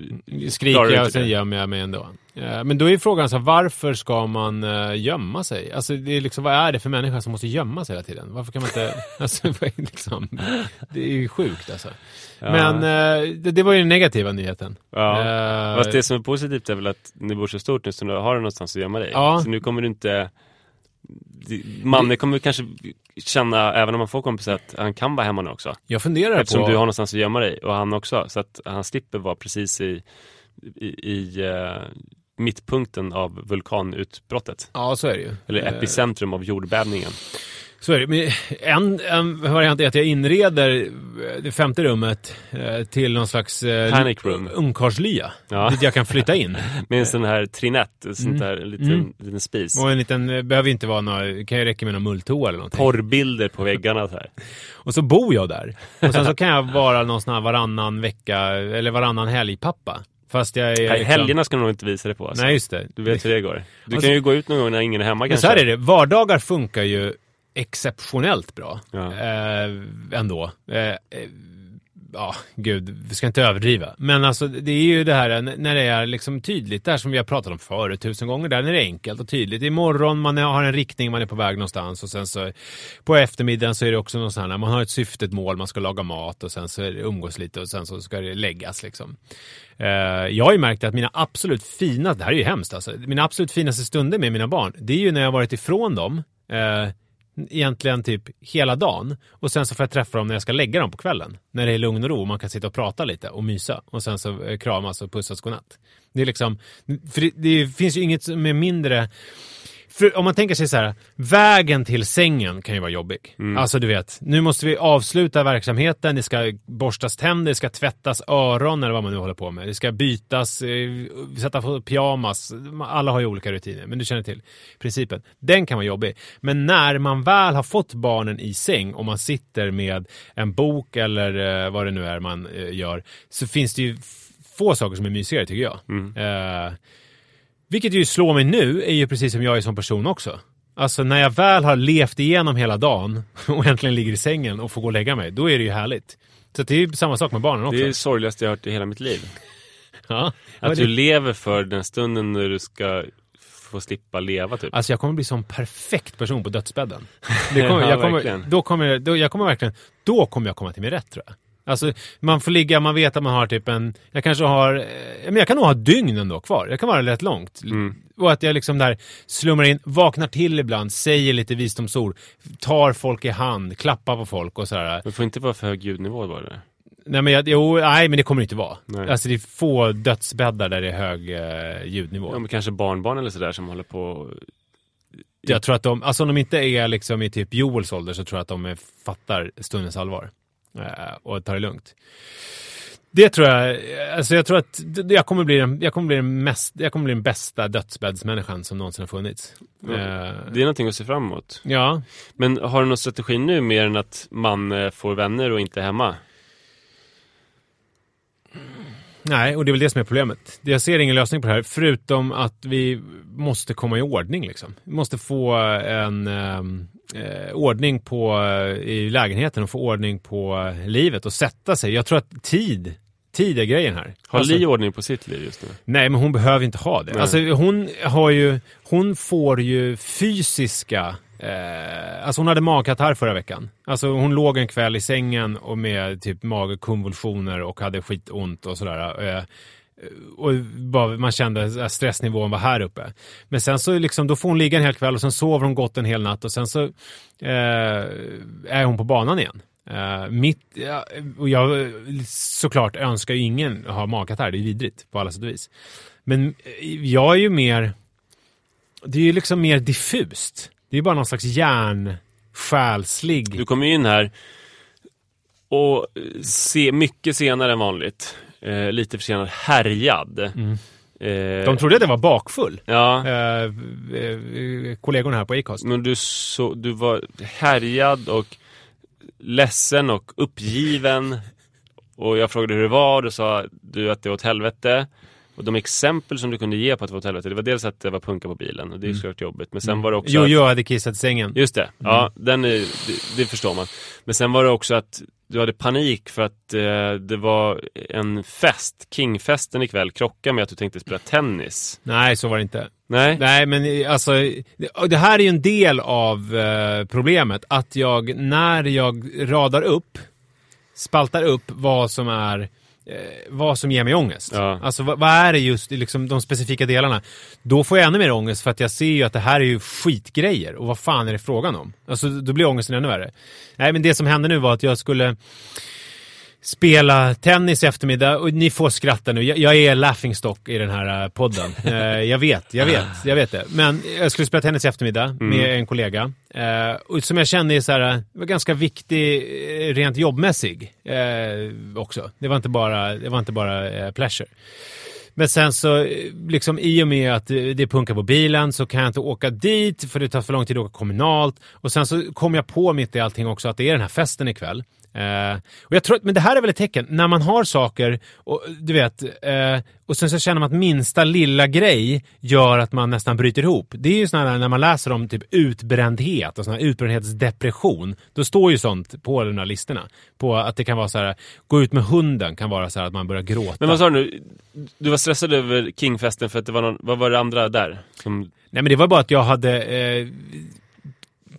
Skriker jag och sen det. gömmer jag mig ändå. Eh, Men då är frågan så här, varför ska man eh, gömma sig? Alltså det är liksom, vad är det för människa som måste gömma sig hela tiden? Varför kan man inte, alltså liksom, det är ju sjukt alltså. Ja. Men eh, det, det var ju den negativa nyheten. Ja. Eh, Fast det som är positivt är väl att ni bor så stort nu så nu har du någonstans att gömma dig. Ja. Så nu kommer du inte... Mannen kommer kanske känna, även om man får kompisar, att han kan vara hemma nu också. Jag funderar Eftersom på... du har någonstans att gömma dig och han också. Så att han slipper vara precis i, i, i mittpunkten av vulkanutbrottet. Ja, så är det ju. Eller Eh, epicentrum av jordbävningen. Så är det. Men en, en variant är att jag inreder det femte rummet eh, till någon slags eh, Panic room. ungkarlslya. Ja. Dit jag kan flytta in. Med en sån här trinett, en sån Mm. där liten, Mm. liten spis. Och en liten, eh, behöver inte vara några, kan ju räcka med någon mulltoa eller någonting. Porrbilder på väggarna så här. Och så bor jag där. Och sen så kan jag vara någon sån här varannan vecka, eller varannan helgpappa. Fast jag är Nej, liksom... Helgerna ska du nog inte visa det på. Alltså. Nej, just det. Du vet hur det går. Du Alltså- kan ju gå ut någon gång när ingen är hemma kanske. så här är det, vardagar funkar ju exceptionellt bra. Ja. Eh, ändå. Eh, eh, ja, gud, vi ska inte överdriva. Men alltså det är ju det här när det är liksom tydligt, det som vi har pratat om förut tusen gånger, där när det är enkelt och tydligt. Imorgon, man har en riktning, man är på väg någonstans och sen så på eftermiddagen så är det också någon sån här, man har ett syfte, ett mål, man ska laga mat och sen så är det umgås lite och sen så ska det läggas liksom. Eh, jag har ju märkt att mina absolut finaste, det här är ju hemskt alltså, mina absolut finaste stunder med mina barn, det är ju när jag har varit ifrån dem, eh, egentligen typ hela dagen och sen så får jag träffa dem när jag ska lägga dem på kvällen. När det är lugn och ro och man kan sitta och prata lite och mysa och sen så eh, kramas och pussas godnatt. Det är liksom, för det, det finns ju inget som är mindre för om man tänker sig så här, vägen till sängen kan ju vara jobbig. Alltså du vet, nu måste vi avsluta verksamheten, det ska borstas tänder, det ska tvättas öron eller vad man nu håller på med. Det ska bytas, eh, sätta på pyjamas. Alla har ju olika rutiner, men du känner till principen. Den kan vara jobbig. Men när man väl har fått barnen i säng och man sitter med en bok eller eh, vad det nu är man eh, gör, så finns det ju få saker som är mysigare tycker jag. Eh, vilket ju slår mig nu är ju precis som jag är som person också. Alltså när jag väl har levt igenom hela dagen och äntligen ligger i sängen och får gå och lägga mig, då är det ju härligt. Så det är ju samma sak med barnen också. Det är det sorgligaste jag har hört i hela mitt liv. ja. Att det- du lever för den stunden när du ska få slippa leva typ. Alltså jag kommer bli som perfekt person på dödsbädden. Kommer, Ja, jag, kommer, verkligen. då kommer, då, jag kommer verkligen, då kommer jag komma till min rätt tror jag. Alltså man får ligga, man vet att man har typ en, jag kanske har, eh, men jag kan nog ha dygn ändå kvar. Jag kan vara rätt långt. Mm. Och att jag liksom där slumrar in, vaknar till ibland, säger lite visdomsord, tar folk i hand, klappar på folk och sådär. Det får inte vara för hög ljudnivå bara. Nej men, jag, jo, nej men det kommer det inte vara. Nej. Alltså det är få dödsbäddar där det är hög eh, ljudnivå. Ja, men kanske barnbarn eller sådär som håller på. Jag tror att de, alltså om de inte är liksom i typ Joels ålder så tror jag att de fattar stundens allvar. Eh, och tar det lugnt. Det tror jag, alltså jag tror att jag kommer bli den, jag kommer bli den, mest, jag kommer bli den bästa dödsbäddsmänniskan som någonsin har funnits. Ja, Eh, Det är någonting att se fram emot. ja, Men har du någon strategi nu mer än att man eh, får vänner och inte är hemma? Nej, och det är väl det som är problemet. Jag ser ingen lösning på det här, förutom att vi måste komma i ordning liksom. Vi måste få en ehm, eh, ordning på, eh, i lägenheten och få ordning på eh, livet och sätta sig. Jag tror att tid, tid är grejen här. Har Alltså- Li ordning på sitt liv just nu? Nej, men hon behöver inte ha det. Nej. Alltså, hon har ju, hon får ju fysiska, eh, alltså hon hade magkatarr förra veckan. Alltså hon låg en kväll i sängen och med typ magkonvulsioner och hade skitont och sådär. Eh, och bara, man kände att stressnivån var här uppe. Men sen så liksom, då får hon ligga en hel kväll och sen sover hon gott en hel natt och sen så eh, är hon på banan igen. Eh, mitt, ja, och jag såklart önskar ju ingen ha magkatarr, det är vidrigt på alla sätt och vis. Men eh, jag är ju mer, det är ju liksom mer diffust. Det är bara någon slags hjärnsjälslig... Du kommer ju in här och se mycket senare än vanligt. Eh, lite försenad, härjad. Eh, Mm. De trodde att jag var bakfull. Ja, Eh, eh, kollegorna här på Acast. men du, så, du var härjad och ledsen och uppgiven. Och jag frågade hur det var och då sa du att det var åt helvete. Och de exempel som du kunde ge på att det var åt helvete, det var dels att det var punka på bilen och det är såklart jobbigt. Men sen var det också Jo, att, jag hade kissat i sängen. Just det, ja, den är, det, det förstår man. Men sen var det också att du hade panik för att eh, det var en fest, Kingfesten ikväll, krockade med att du tänkte spela tennis. Nej, så var det inte. Nej? Nej, men alltså, det- här är ju en del av eh, problemet. Att jag, när jag radar upp, spaltar upp vad som är vad som ger mig ångest. Ja. Alltså vad, vad är det just liksom, de specifika delarna? Då får jag ännu mer ångest för att jag ser ju att det här är ju skitgrejer. Och vad fan är det frågan om? Alltså då blir ångesten ännu värre. Nej men det som hände nu var att jag skulle spela tennis i eftermiddag och ni får skratta nu. Jag, jag är laughingstock i den här eh, podden. Eh, jag vet, jag vet, jag vet det. Men jag skulle spela tennis i eftermiddag med en kollega. Eh, och som jag kände är så här, eh, var ganska viktig eh, rent jobbmässig eh, också. Det var inte bara, det var inte bara pleasure. Men sen så, liksom i och med att det punkar på bilen så kan jag inte åka dit för det tar för lång tid att åka kommunalt. Och sen så kom jag på mitt i allting också att det är den här festen ikväll. Eh, och jag tror, men det här är väl ett tecken, när man har saker och du vet, eh, och sen så känner man att minsta lilla grej gör att man nästan bryter ihop. Det är ju sådana när man läser om typ utbrändhet och sån här utbrändhetsdepression. Då står ju sånt på de här listorna. På att det kan vara så här, gå ut med hunden kan vara så här att man börjar gråta. Men vad sa du nu? Du var stressad över Kingfesten för att det var någon, vad var det andra där? Som, Nej men det var bara att jag hade eh,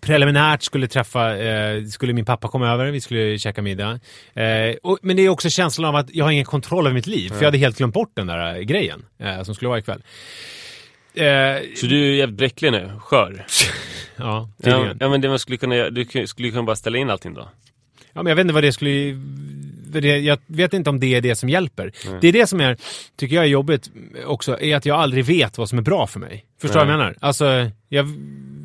preliminärt skulle träffa, eh, skulle min pappa komma över, vi skulle käka middag. Eh, och, men det är också känslan av att jag har ingen kontroll över mitt liv, för jag hade helt glömt bort den där eh, grejen eh, som skulle vara ikväll. Eh, så du är jävligt bräcklig nu? Skör? ja, Ja, tydligen. ja men det man skulle kunna göra, du skulle kunna bara ställa in allting då? Ja, men jag vet inte vad det skulle... det- Jag vet inte om det är det som hjälper. Det är det som är, tycker jag är jobbigt också, är att jag aldrig vet vad som är bra för mig. Förstår du vad jag menar? Alltså, jag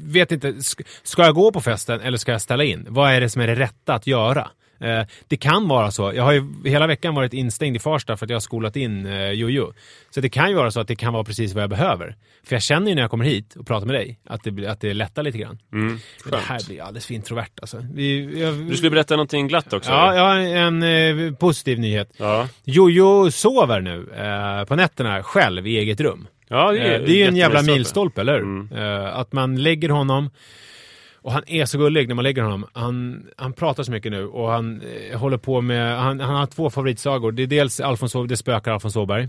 vet inte. sk- Ska jag gå på festen eller ska jag ställa in? Vad är det som är det rätta att göra? Eh, det kan vara så. Jag har ju hela veckan varit instängd i Farsta för att jag har skolat in eh, Jojo. Så det kan ju vara så att det kan vara precis vad jag behöver. För jag känner ju när jag kommer hit och pratar med dig att det, att det lättar lite grann. Men det här blir alldeles för introvert alltså. Vi, jag, Du skulle berätta någonting glatt också? Ja, eller? har en eh, positiv nyhet. ja. Jojo sover nu eh, på nätterna själv i eget rum. Ja, det Eh, är, det är ju en jävla milstolpe, eller hur? Mm. Eh, att man lägger honom och han är så gullig när man lägger honom. Han, han pratar så mycket nu och han eh, håller på med, han, han har två favoritsagor. Det är dels Alfons det spökar Alfons Åberg.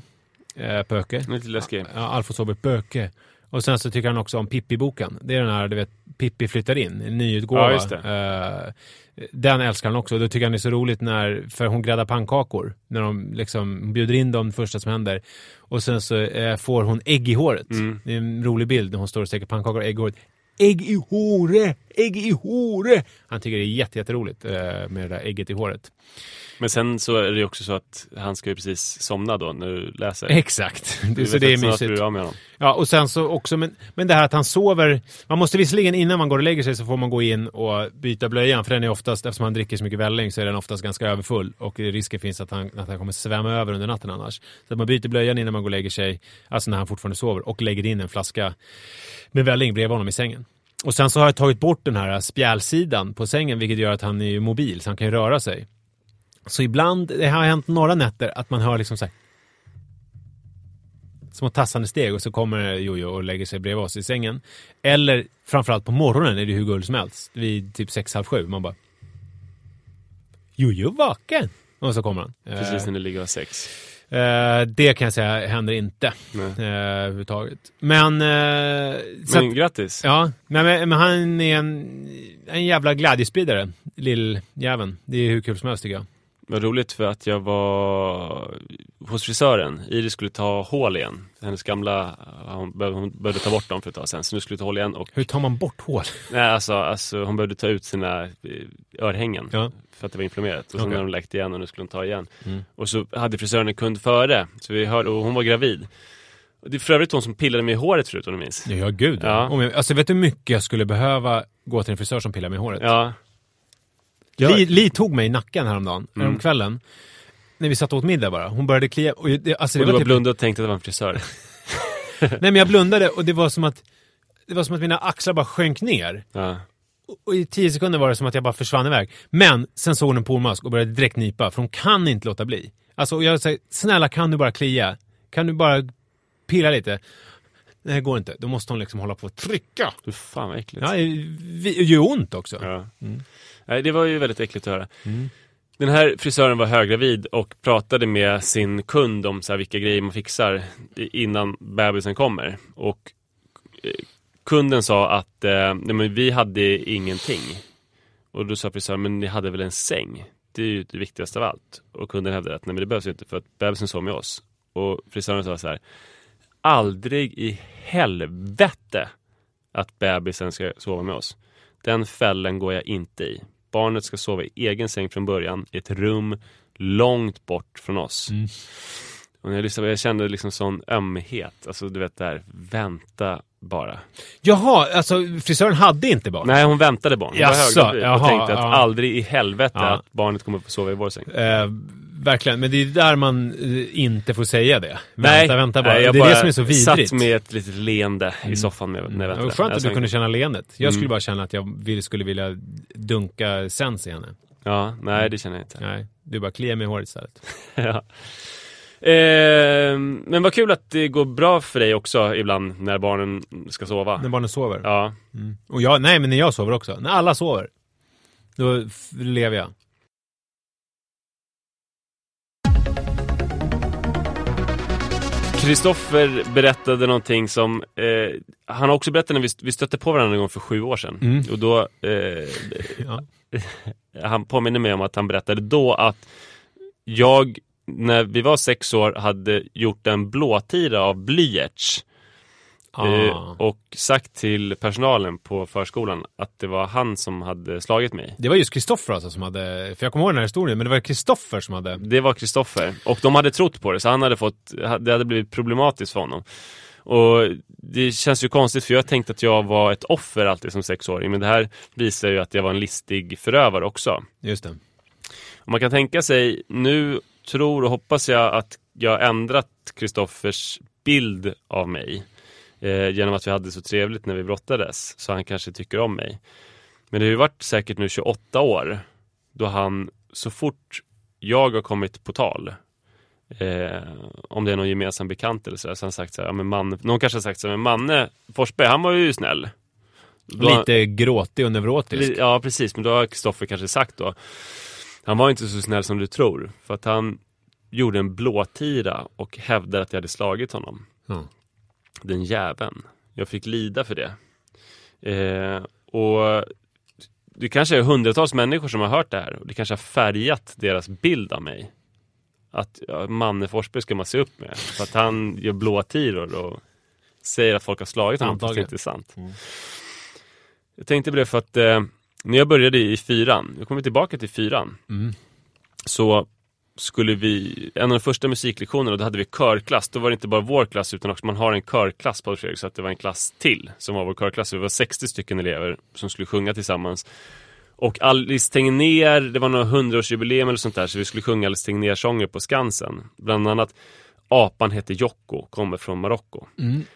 Eh, Pöke. Lite läskig. Ja, Alfons Åberg Böke. Och sen så tycker han också om Pippi-boken. Det är den här, du vet, Pippi flyttar in, en nyutgåva. Ja. Eh, den älskar han också. Då tycker han det är så roligt när, för hon gräddar pannkakor. När de liksom bjuder in dem, det första som händer. Och sen så eh, får hon ägg i håret. Mm. Det är en rolig bild när hon står och steker pannkakor och ägg i håret. Ägg i håret! Ägg i håret! Han tycker det är jätteroligt jätte med det där ägget i håret. Men sen så är det också så att han ska ju precis somna då när du läser. Exakt. Du så det är mysigt. av med honom. Ja, och sen så också, men, men det här att han sover. Man måste visserligen innan man går och lägger sig så får man gå in och byta blöjan. För den är oftast, eftersom han dricker så mycket välling så är den oftast ganska överfull. Och risken finns att han, att han kommer svämma över under natten annars. Så att man byter blöjan innan man går och lägger sig, alltså när han fortfarande sover. Och lägger in en flaska med välling bredvid honom i sängen. Och sen så har jag tagit bort den här spjälsidan på sängen vilket gör att han är ju mobil så han kan ju röra sig. Så ibland, det har hänt några nätter att man hör liksom så här små tassande steg och så kommer Jojo och lägger sig bredvid oss i sängen. Eller framförallt på morgonen är det hur gulligt som helst. Vid typ sex, halv sju. Man bara... Jojo vaken! Och så kommer han. Precis när ni ligger och sex. Eh, det kan jag säga händer inte. Eh, överhuvudtaget. Men... Eh, Men att, grattis! ja, men, men, men han är en, en jävla glädjespridare. Lilljäveln. Det är hur kul som helst tycker jag. Vad roligt för att jag var hos frisören. Iris skulle ta hål igen. Hennes gamla, hon behövde, hon behövde ta bort dem för ett tag sedan. Så nu skulle ta hål igen. Och, Hur tar man bort hål? nej, alltså, alltså, hon behövde ta ut sina eh, örhängen. Ja. För att det var inflammerat. Och sen Okej. när hon läkt igen och nu skulle hon ta igen. Mm. Och så hade frisören en kund före. Så vi hörde, och hon var gravid. Det är för övrigt hon som pillade mig i håret förut om du minns. Ja, gud. Ja. Om jag, alltså vet du hur mycket jag skulle behöva gå till en frisör som pillar mig i håret? Ja, Li, Li tog mig i nacken häromdagen, Mm. häromkvällen. När vi satt och åt middag bara. Hon började klia. Och det, alltså, och det du var typ, blundad och tänkte att det var en frisör. Nej men jag blundade och det var som att det var som att mina axlar bara sjönk ner. Ja. Och- Och i tio sekunder var det som att jag bara försvann iväg. Men sen såg hon en pormask och började direkt nypa, för hon kan inte låta bli. Alltså jag säger, snälla kan du bara klia? Kan du bara pilla lite? Nej, det går inte. Då måste hon liksom hålla på och trycka. Du, fan vad äckligt. Ja, det gör ont också. Ja. Nej, det var ju väldigt äckligt att höra. Mm. Den här frisören var höggravid och pratade med sin kund om så här vilka grejer man fixar innan bebisen kommer. Och eh, kunden sa att eh, nej, men vi hade ingenting. Och då sa frisören, men ni hade väl en säng? Det är ju det viktigaste av allt. Och kunden hävdade att nej men det behövs ju inte för att bebisen sov med oss. Och frisören sa så här, aldrig i helvete att bebisen ska sova med oss. Den fällen går jag inte i. Barnet ska sova i egen säng från början, i ett rum långt bort från oss. Och när jag lyssnade, jag kände liksom sån ömhet. Alltså du vet där, vänta bara. Jaha, alltså frisören hade inte barn? Nej, hon väntade barn. Hon Jaså, var höggravid och tänkte att ja. aldrig i helvete Ja. att barnet kommer få sova i vår säng. Eh, verkligen, men det är där man eh, inte får säga det. Nej, vänta, vänta bara. nej, det jag är bara det som är så vidrigt. Mm. satt med ett litet leende i soffan med, jag Det väntade. var skönt att Jag du kunde känna leendet. Jag skulle Mm. bara känna att jag skulle vilja dunka sens i henne. Ja, nej det känner jag inte. Nej, du bara kliar mig i håret istället. ja. Eh, men vad kul att det går bra för dig också ibland när barnen ska sova. När barnen sover. Ja. Mm. Och jag, nej, men när jag sover också. När alla sover. Då lever jag. Kristoffer berättade någonting som, eh, han har också berättat när vi, vi stötte på varandra en gång för sju år sedan. Mm. Och då, eh, Ja. han påminner mig om att han berättade då att jag, när vi var sex år, hade gjort en blåtira av blyerts. Eh, Ah. och sagt till personalen på förskolan att det var han som hade slagit mig. Det var just Kristoffer alltså som hade, för jag kommer ihåg den här historien, men det var Kristoffer som hade... Det var Kristoffer. Och de hade trott på det, så han hade fått, det hade blivit problematiskt för honom. Och det känns ju konstigt för jag tänkte att jag var ett offer alltid som sexåring. Men det här visar ju att jag var en listig förövare också. Just det. Och man kan tänka sig, nu tror och hoppas jag att jag har ändrat Kristoffers bild av mig. Eh, genom att vi hade så trevligt när vi brottades. Så han kanske tycker om mig. Men det har ju varit säkert nu 28 år. Då han så fort jag har kommit på tal. Eh, om det är någon gemensam bekant eller så, så har han sagt så här, ja, men man, någon kanske har sagt så här, men Manne Forsberg, han var ju snäll. Då Lite gråtig och neurotisk. Li- Ja, precis. Men då har Kristoffer kanske sagt då. Han var inte så snäll som du tror. För att han gjorde en blåtira och hävdade att jag hade slagit honom. Ja. Den jäveln. Jag fick lida för det. Eh, och det kanske är hundratals människor som har hört det här. Och det kanske har färgat deras bild av mig. Att ja, Manne Forsberg ska man se upp med. För att han gör blåtiror och säger att folk har slagit honom. Fast det inte är sant. Jag tänkte på det för att eh, när jag började i fyran, jag kommer tillbaka till fyran, Mm. så skulle vi, en av de första musiklektionerna, då hade vi körklass. Då var det inte bara vår klass utan också man har en körklass på Fredrik, så att det var en klass till som var vår körklass. Så vi var 60 stycken elever som skulle sjunga tillsammans. Och Alice Tegnér, det var några hundraårsjubileum eller sånt där, så vi skulle sjunga Alice Tegnér-sånger på Skansen. Bland annat Apan heter Jocko, kommer från Marocko.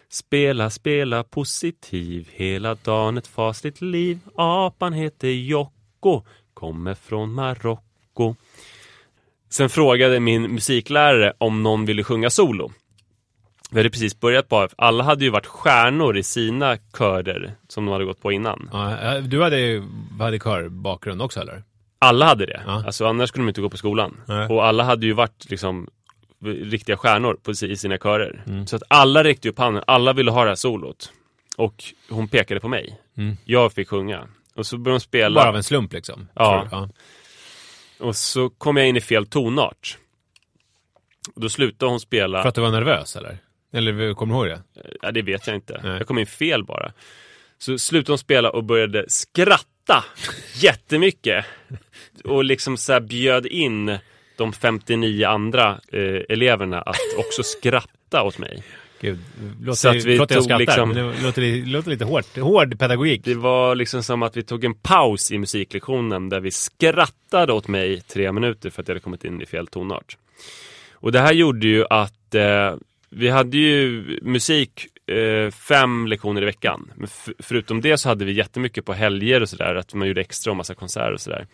Spela, spela positiv, hela dagen ett fasligt liv. Apan heter Jocko, kommer från Marocko. Sen frågade min musiklärare om någon ville sjunga solo. Vi hade precis börjat på. Alla hade ju varit stjärnor i sina körer som de hade gått på innan. Ja, du hade hade körbakgrund också eller? Alla hade det. Ja. Alltså annars skulle de inte gå på skolan. Nej. Och alla hade ju varit liksom riktiga stjärnor på, i sina körer. Mm. Så att alla räckte upp handen. Alla ville ha det här solot. Och hon pekade på mig. Mm. Jag fick sjunga. Och så började de spela. Bara av en slump liksom? Ja. Och så kom jag in i fel tonart. Och då slutade hon spela. För att du var nervös eller? Eller kommer du ihåg det? Ja, det vet jag inte. Nej. Jag kom in fel bara. Så slutade hon spela och började skratta jättemycket. Och liksom så bjöd in de 59 andra eh, eleverna att också skratta åt mig. Gud, låter, Så att vi jag tog skrattar, liksom- det låter, låter lite hårt. Hård pedagogik. Det var liksom som att vi tog en paus i musiklektionen där vi skrattade åt mig tre minuter för att jag hade kommit in i fel tonart. Och det här gjorde ju att eh, vi hade ju musik eh, fem lektioner i veckan. Men förutom det så hade vi jättemycket på helger och sådär, att man gjorde extra och massa konserter och sådär.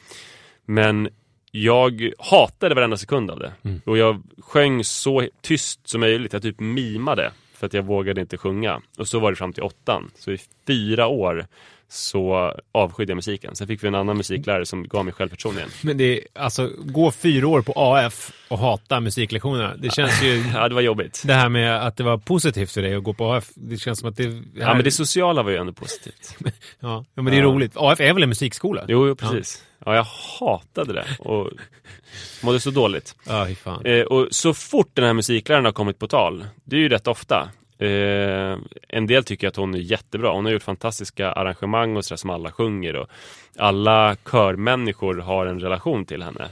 Men jag hatade varenda sekund av det. Och jag sjöng så tyst som möjligt, jag typ mimade. För att jag vågade inte sjunga. Och så var det fram till åttan. Så i fyra år så avskydde jag musiken. Sen fick vi en annan musiklärare som gav mig självförtroende igen. Men det är, alltså, gå fyra år på AF och hata musiklektionerna. Det känns ju... Ja, det var jobbigt. Det här med att det var positivt för dig att gå på AF. Det känns som att det... Ja, men det sociala var ju ändå positivt. Ja, ja, men det är roligt. AF är väl en musikskola? Jo, jo precis. Ja, jag hatade det och mådde så dåligt. Ja, fan. Eh, och så fort den här musikläraren har kommit på tal, det är ju rätt ofta. Eh, en del tycker att hon är jättebra. Hon har gjort fantastiska arrangemang och sådär som alla sjunger och alla körmänniskor har en relation till henne.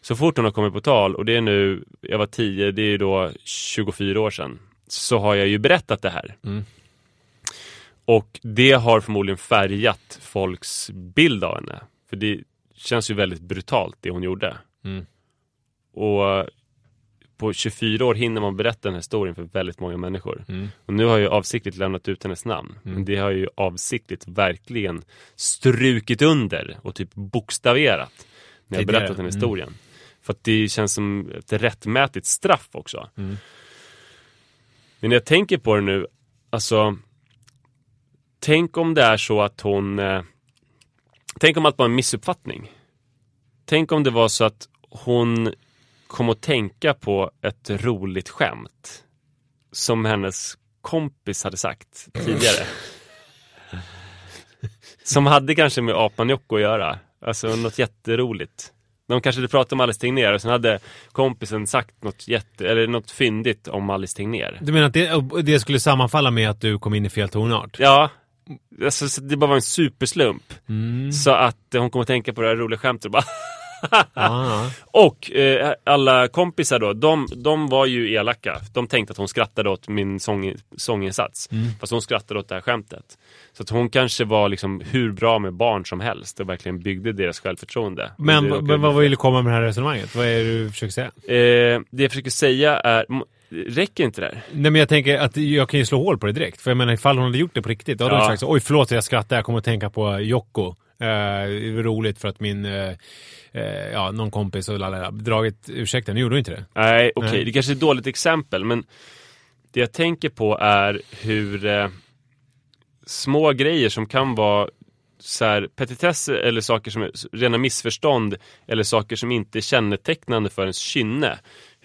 Så fort hon har kommit på tal, och det är nu, jag var 10, det är ju då 24 år sedan, så har jag ju berättat det här. Mm. Och det har förmodligen färgat folks bild av henne. För det känns ju väldigt brutalt det hon gjorde. Mm. Och på 24 år hinner man berätta den här historien för väldigt många människor. Mm. Och nu har jag avsiktligt lämnat ut hennes namn. Men det har jag ju avsiktligt verkligen strukit under och typ bokstaverat när jag Tidigare. berättat den Mm. historien. För att det känns som ett rättmätigt straff också. Mm. Men när jag tänker på det nu, alltså Tänk om det är så att hon eh, Tänk om allt var en missuppfattning. Tänk om det var så att hon kom att tänka på ett roligt skämt som hennes kompis hade sagt tidigare. Som hade kanske med apan Jocko att göra. Alltså något jätteroligt. De kanske hade pratat om Alice Tegnér och sen hade kompisen sagt något, jätte, eller något fyndigt om Alice Tegnér. Du menar att det, det skulle sammanfalla med att du kom in i fel tonart? Ja, alltså, så det bara var en superslump. Mm. Så att eh, hon kom att tänka på det här roliga skämtet och bara Ah, Och eh, alla kompisar då, de, de var ju elaka. De tänkte att hon skrattade åt min sång, sånginsats. Mm. Fast hon skrattade åt det här skämtet. Så att hon kanske var liksom hur bra med barn som helst och verkligen byggde deras självförtroende. men råkade vad vill du komma med det här resonemanget? Vad är det du försöker säga? Eh, det jag försöker säga är, räcker inte det här? Nej men jag tänker att jag kan ju slå hål på det direkt. För jag menar ifall hon hade gjort det på riktigt, då hade Ja. hon sagt så, oj förlåt jag skrattar, jag kommer att tänka på Jocko. Eh, det var roligt för att min, eh, eh, ja någon kompis och lalala, dragit ursäkten, nu gjorde hon inte det. Nej, okej, Nej. det kanske är ett dåligt exempel, men det jag tänker på är hur eh, små grejer som kan vara så här, petitesser eller saker som är rena missförstånd eller saker som inte är kännetecknande för ens kynne.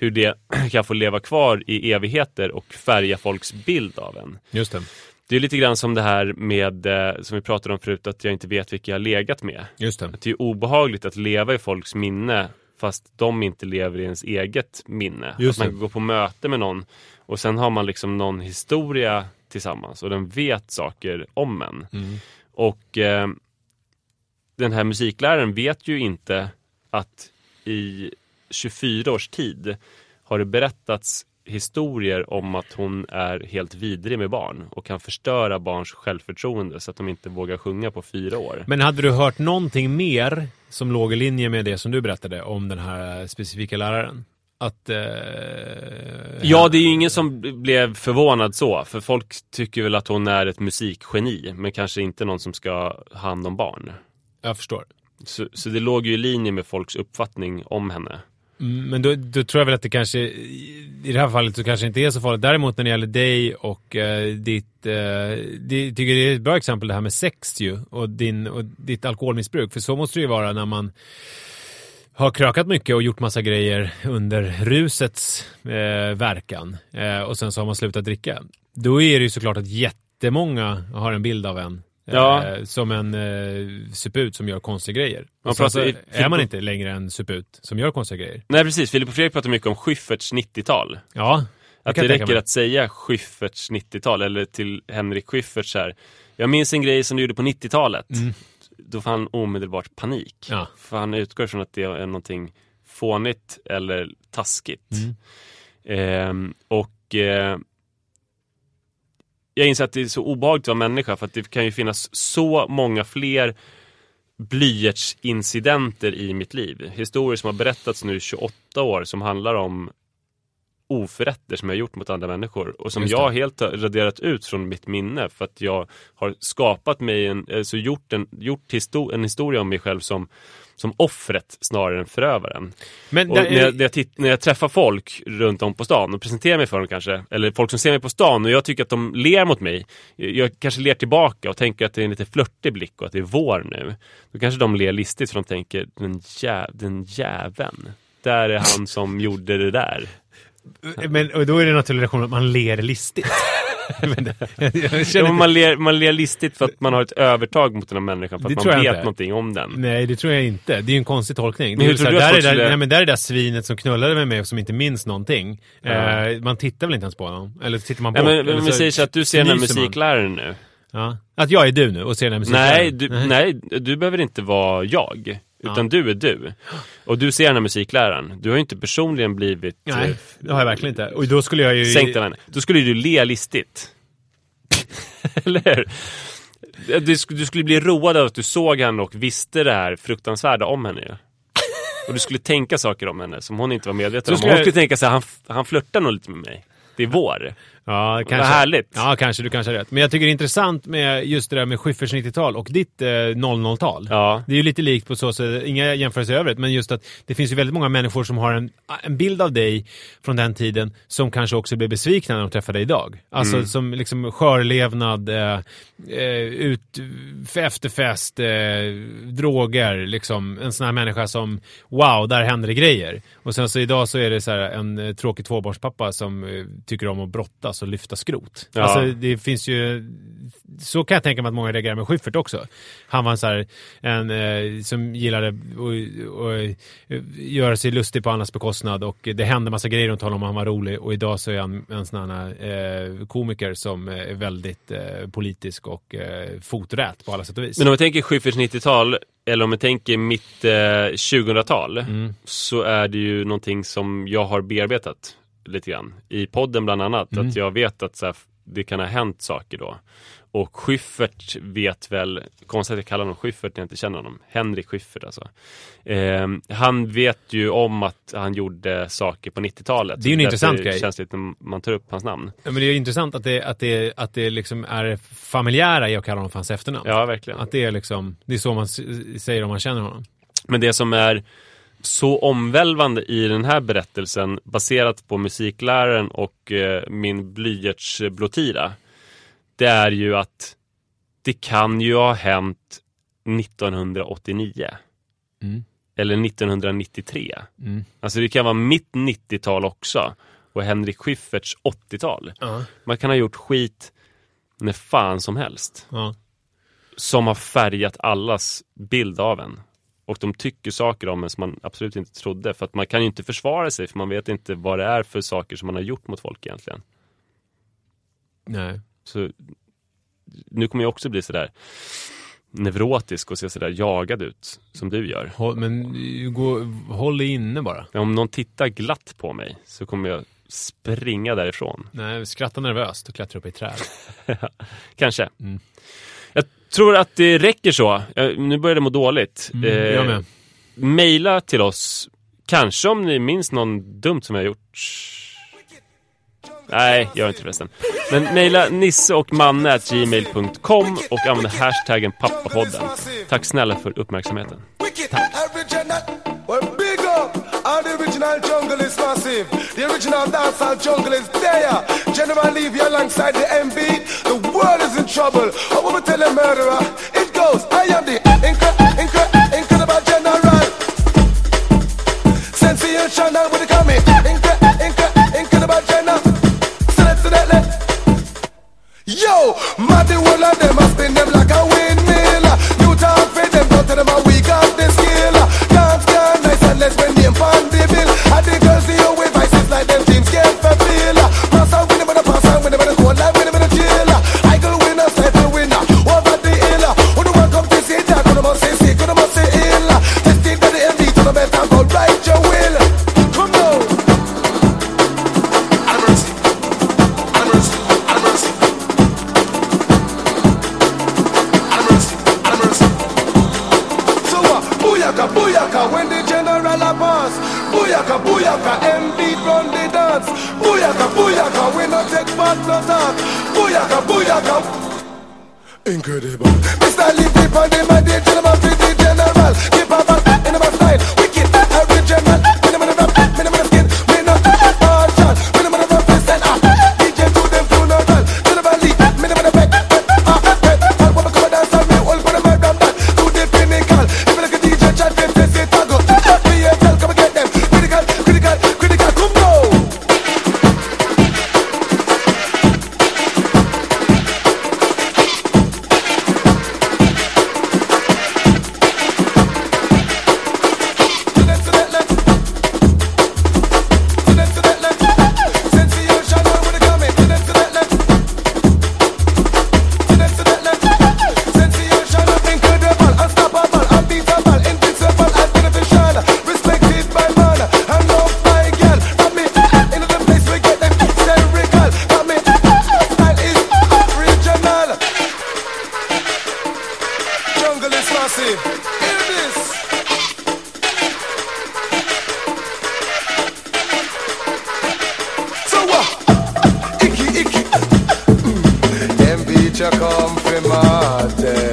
Hur det kan få leva kvar i evigheter och färga folks bild av en. Just det. Det är lite grann som det här med, eh, som vi pratade om förut, att jag inte vet vilka jag har legat med. Just det. Att det är obehagligt att leva i folks minne fast de inte lever i ens eget minne. Just att man går på möte med någon och sen har man liksom någon historia tillsammans och den vet saker om en. Mm. Och eh, den här musikläraren vet ju inte att i 24 års tid har det berättats historier om att hon är helt vidrig med barn och kan förstöra barns självförtroende så att de inte vågar sjunga på fyra år. Men hade du hört någonting mer som låg i linje med det som du berättade om den här specifika läraren? Att... Eh, Ja, det är ju ingen som blev förvånad så, för folk tycker väl att hon är ett musikgeni, men kanske inte någon som ska ha hand om barn. Jag förstår. Så, så det låg ju i linje med folks uppfattning om henne. Mm, men då, då tror jag väl att det kanske, i i det här fallet så kanske inte är så farligt. Däremot när det gäller dig och eh, ditt, eh, det, tycker det är ett bra exempel det här med sex ju och, din, och ditt alkoholmissbruk. För så måste det ju vara när man har krökat mycket och gjort massa grejer under rusets eh, verkan eh, och sen så har man slutat dricka. Då är det ju såklart att jättemånga har en bild av en Ja. eh, som en eh, suput som gör konstiga grejer. Man sen så pratar i- är man inte längre en suput som gör konstiga grejer. Nej precis, Filip och Fredrik pratar mycket om Schyfferts 90-tal. Ja, Att det räcker att säga Schyfferts 90-tal, eller till Henrik Schyffert så här. Jag minns en grej som du gjorde på 90-talet. Då får han omedelbart panik. Mm. Ja. För han utgår från att det är någonting fånigt eller taskigt. Mm. Ehm, och eh, jag inser att det är så obehagligt att vara människa för att det kan ju finnas så många fler blyertsincidenter i mitt liv. Historier som har berättats nu i 28 år som handlar om oförrätter som jag gjort mot andra människor och som jag helt har raderat ut från mitt minne för att jag har skapat mig en, alltså gjort en, gjort histo- en historia om mig själv som som offret snarare än förövaren. Men där- när, jag, när, jag när jag träffar folk runt om på stan och presenterar mig för dem kanske, eller folk som ser mig på stan och jag tycker att de ler mot mig, jag, kanske ler tillbaka och tänker att det är en lite flörtig blick och att det är vår nu. Då kanske de ler listigt för de tänker, den, jä, den jäveln. Där är han som gjorde det där. Men och då är det naturligt reaktion att man ler listigt. men, det- Ja, känner men man, ler, man ler listigt för att man har ett övertag mot den här människan, för Det att man vet inte. någonting om den. Nej, det tror jag inte. Det är ju en konstig tolkning. Men Det är hur tror du där, är där, nej, men där är det där svinet som knullade med mig och som inte minns någonting. Ja. Eh, man tittar väl inte ens på honom? Eller tittar man bort? Ja, men, men vi säger så att du ser den här musikläraren nu. Ja. Att jag är du nu och ser den här musikläraren? Nej du, nej, du behöver inte vara jag. Utan du är du. Och du ser den här musikläraren. Du har ju inte personligen blivit Nej, eh, det har jag verkligen inte. Och då skulle jag ju... sänkt av henne. Då skulle du le listigt. Eller hur? Du, sk- du skulle bli road av att du såg henne och visste det här fruktansvärda om henne ju. Och du skulle tänka saker om henne som hon inte var medveten om. Hon skulle tänka så här, han, han flörtar nog lite med mig. Det är vår. Ja, kanske. Vad härligt. Ja, kanske. Du kanske har rätt. Men jag tycker det är intressant med just det där med Schyfferts 90-tal och ditt eh, 00-tal. Ja. Det är ju lite likt på så sätt, inga jämförelser i övrigt, men just att det finns ju väldigt många människor som har en, en bild av dig från den tiden som kanske också blir besvikna när de träffar dig idag. Alltså Mm. som liksom skörlevnad, eh, eh, ut, efterfest, eh, droger, liksom en sån här människa som wow, där händer det grejer. Och sen så idag så är det så här en eh, tråkig tvåbarnspappa som eh, tycker om att brottas och lyfta skrot. Ja. Alltså det finns ju, så kan jag tänka mig att många reagerar med Schyffert också. Han var en så här, en eh, som gillade att göra sig lustig på andras bekostnad och det hände massa grejer runt honom och han var rolig och idag så är han en sån här eh, komiker som eh, är väldigt eh, politisk och eh, foträt på alla sätt och vis. Men om vi tänker Schyfferts 90-tal, eller om vi tänker mitt eh, 2000-tal, Mm. så är det ju någonting som jag har bearbetat lite grann. I podden bland annat, Mm. att jag vet att så här, det kan ha hänt saker då. Och Schyffert vet väl, konstigt att jag kallar honom Schyffert när jag inte känner honom, Henrik Schyffert alltså. Eh, han vet ju om att han gjorde saker på 90-talet. Det är ju en intressant grej. känns det lite när man tar upp hans namn. Ja, men det är intressant att det, att det, att det liksom är familjära i att kalla honom för hans efternamn. Ja, verkligen. Att det är liksom, det är så man säger om man känner honom. Men det som är så omvälvande i den här berättelsen baserat på musikläraren och eh, min blyertsblåtira det är ju att det kan ju ha hänt 1989 Mm. eller 1993. Mm. Alltså det kan vara mitt 90-tal också och Henrik Schyfferts 80-tal. Ja. Man kan ha gjort skit när fan som helst Ja. som har färgat allas bild av en. Och de tycker saker om en som man absolut inte trodde. För att man kan ju inte försvara sig för man vet inte vad det är för saker som man har gjort mot folk egentligen. Nej. Så nu kommer jag också bli sådär neurotisk och se sådär jagad ut som du gör. Håll, men gå, håll inne bara. Om någon tittar glatt på mig så kommer jag springa därifrån. Nej, skratta nervöst och klättra upp i träd. Kanske. Mm. Jag tror att det räcker så. Nu börjar det må dåligt. Mm, jag med. Maila till oss. Kanske om ni minns någon dumt som jag gjort. Nej, gör inte förresten. Men mejla nisse och manne@gmail.com och använd hashtaggen pappapodden. Tack snälla för uppmärksamheten. Original jungle is massive. The original dancehall jungle is there. General leave you alongside the MB. The world is in trouble. I what we tell a murderer? It goes, Evangelist Rossi. Hear this. So what? Icky, icky. Mm. Them come from Martin.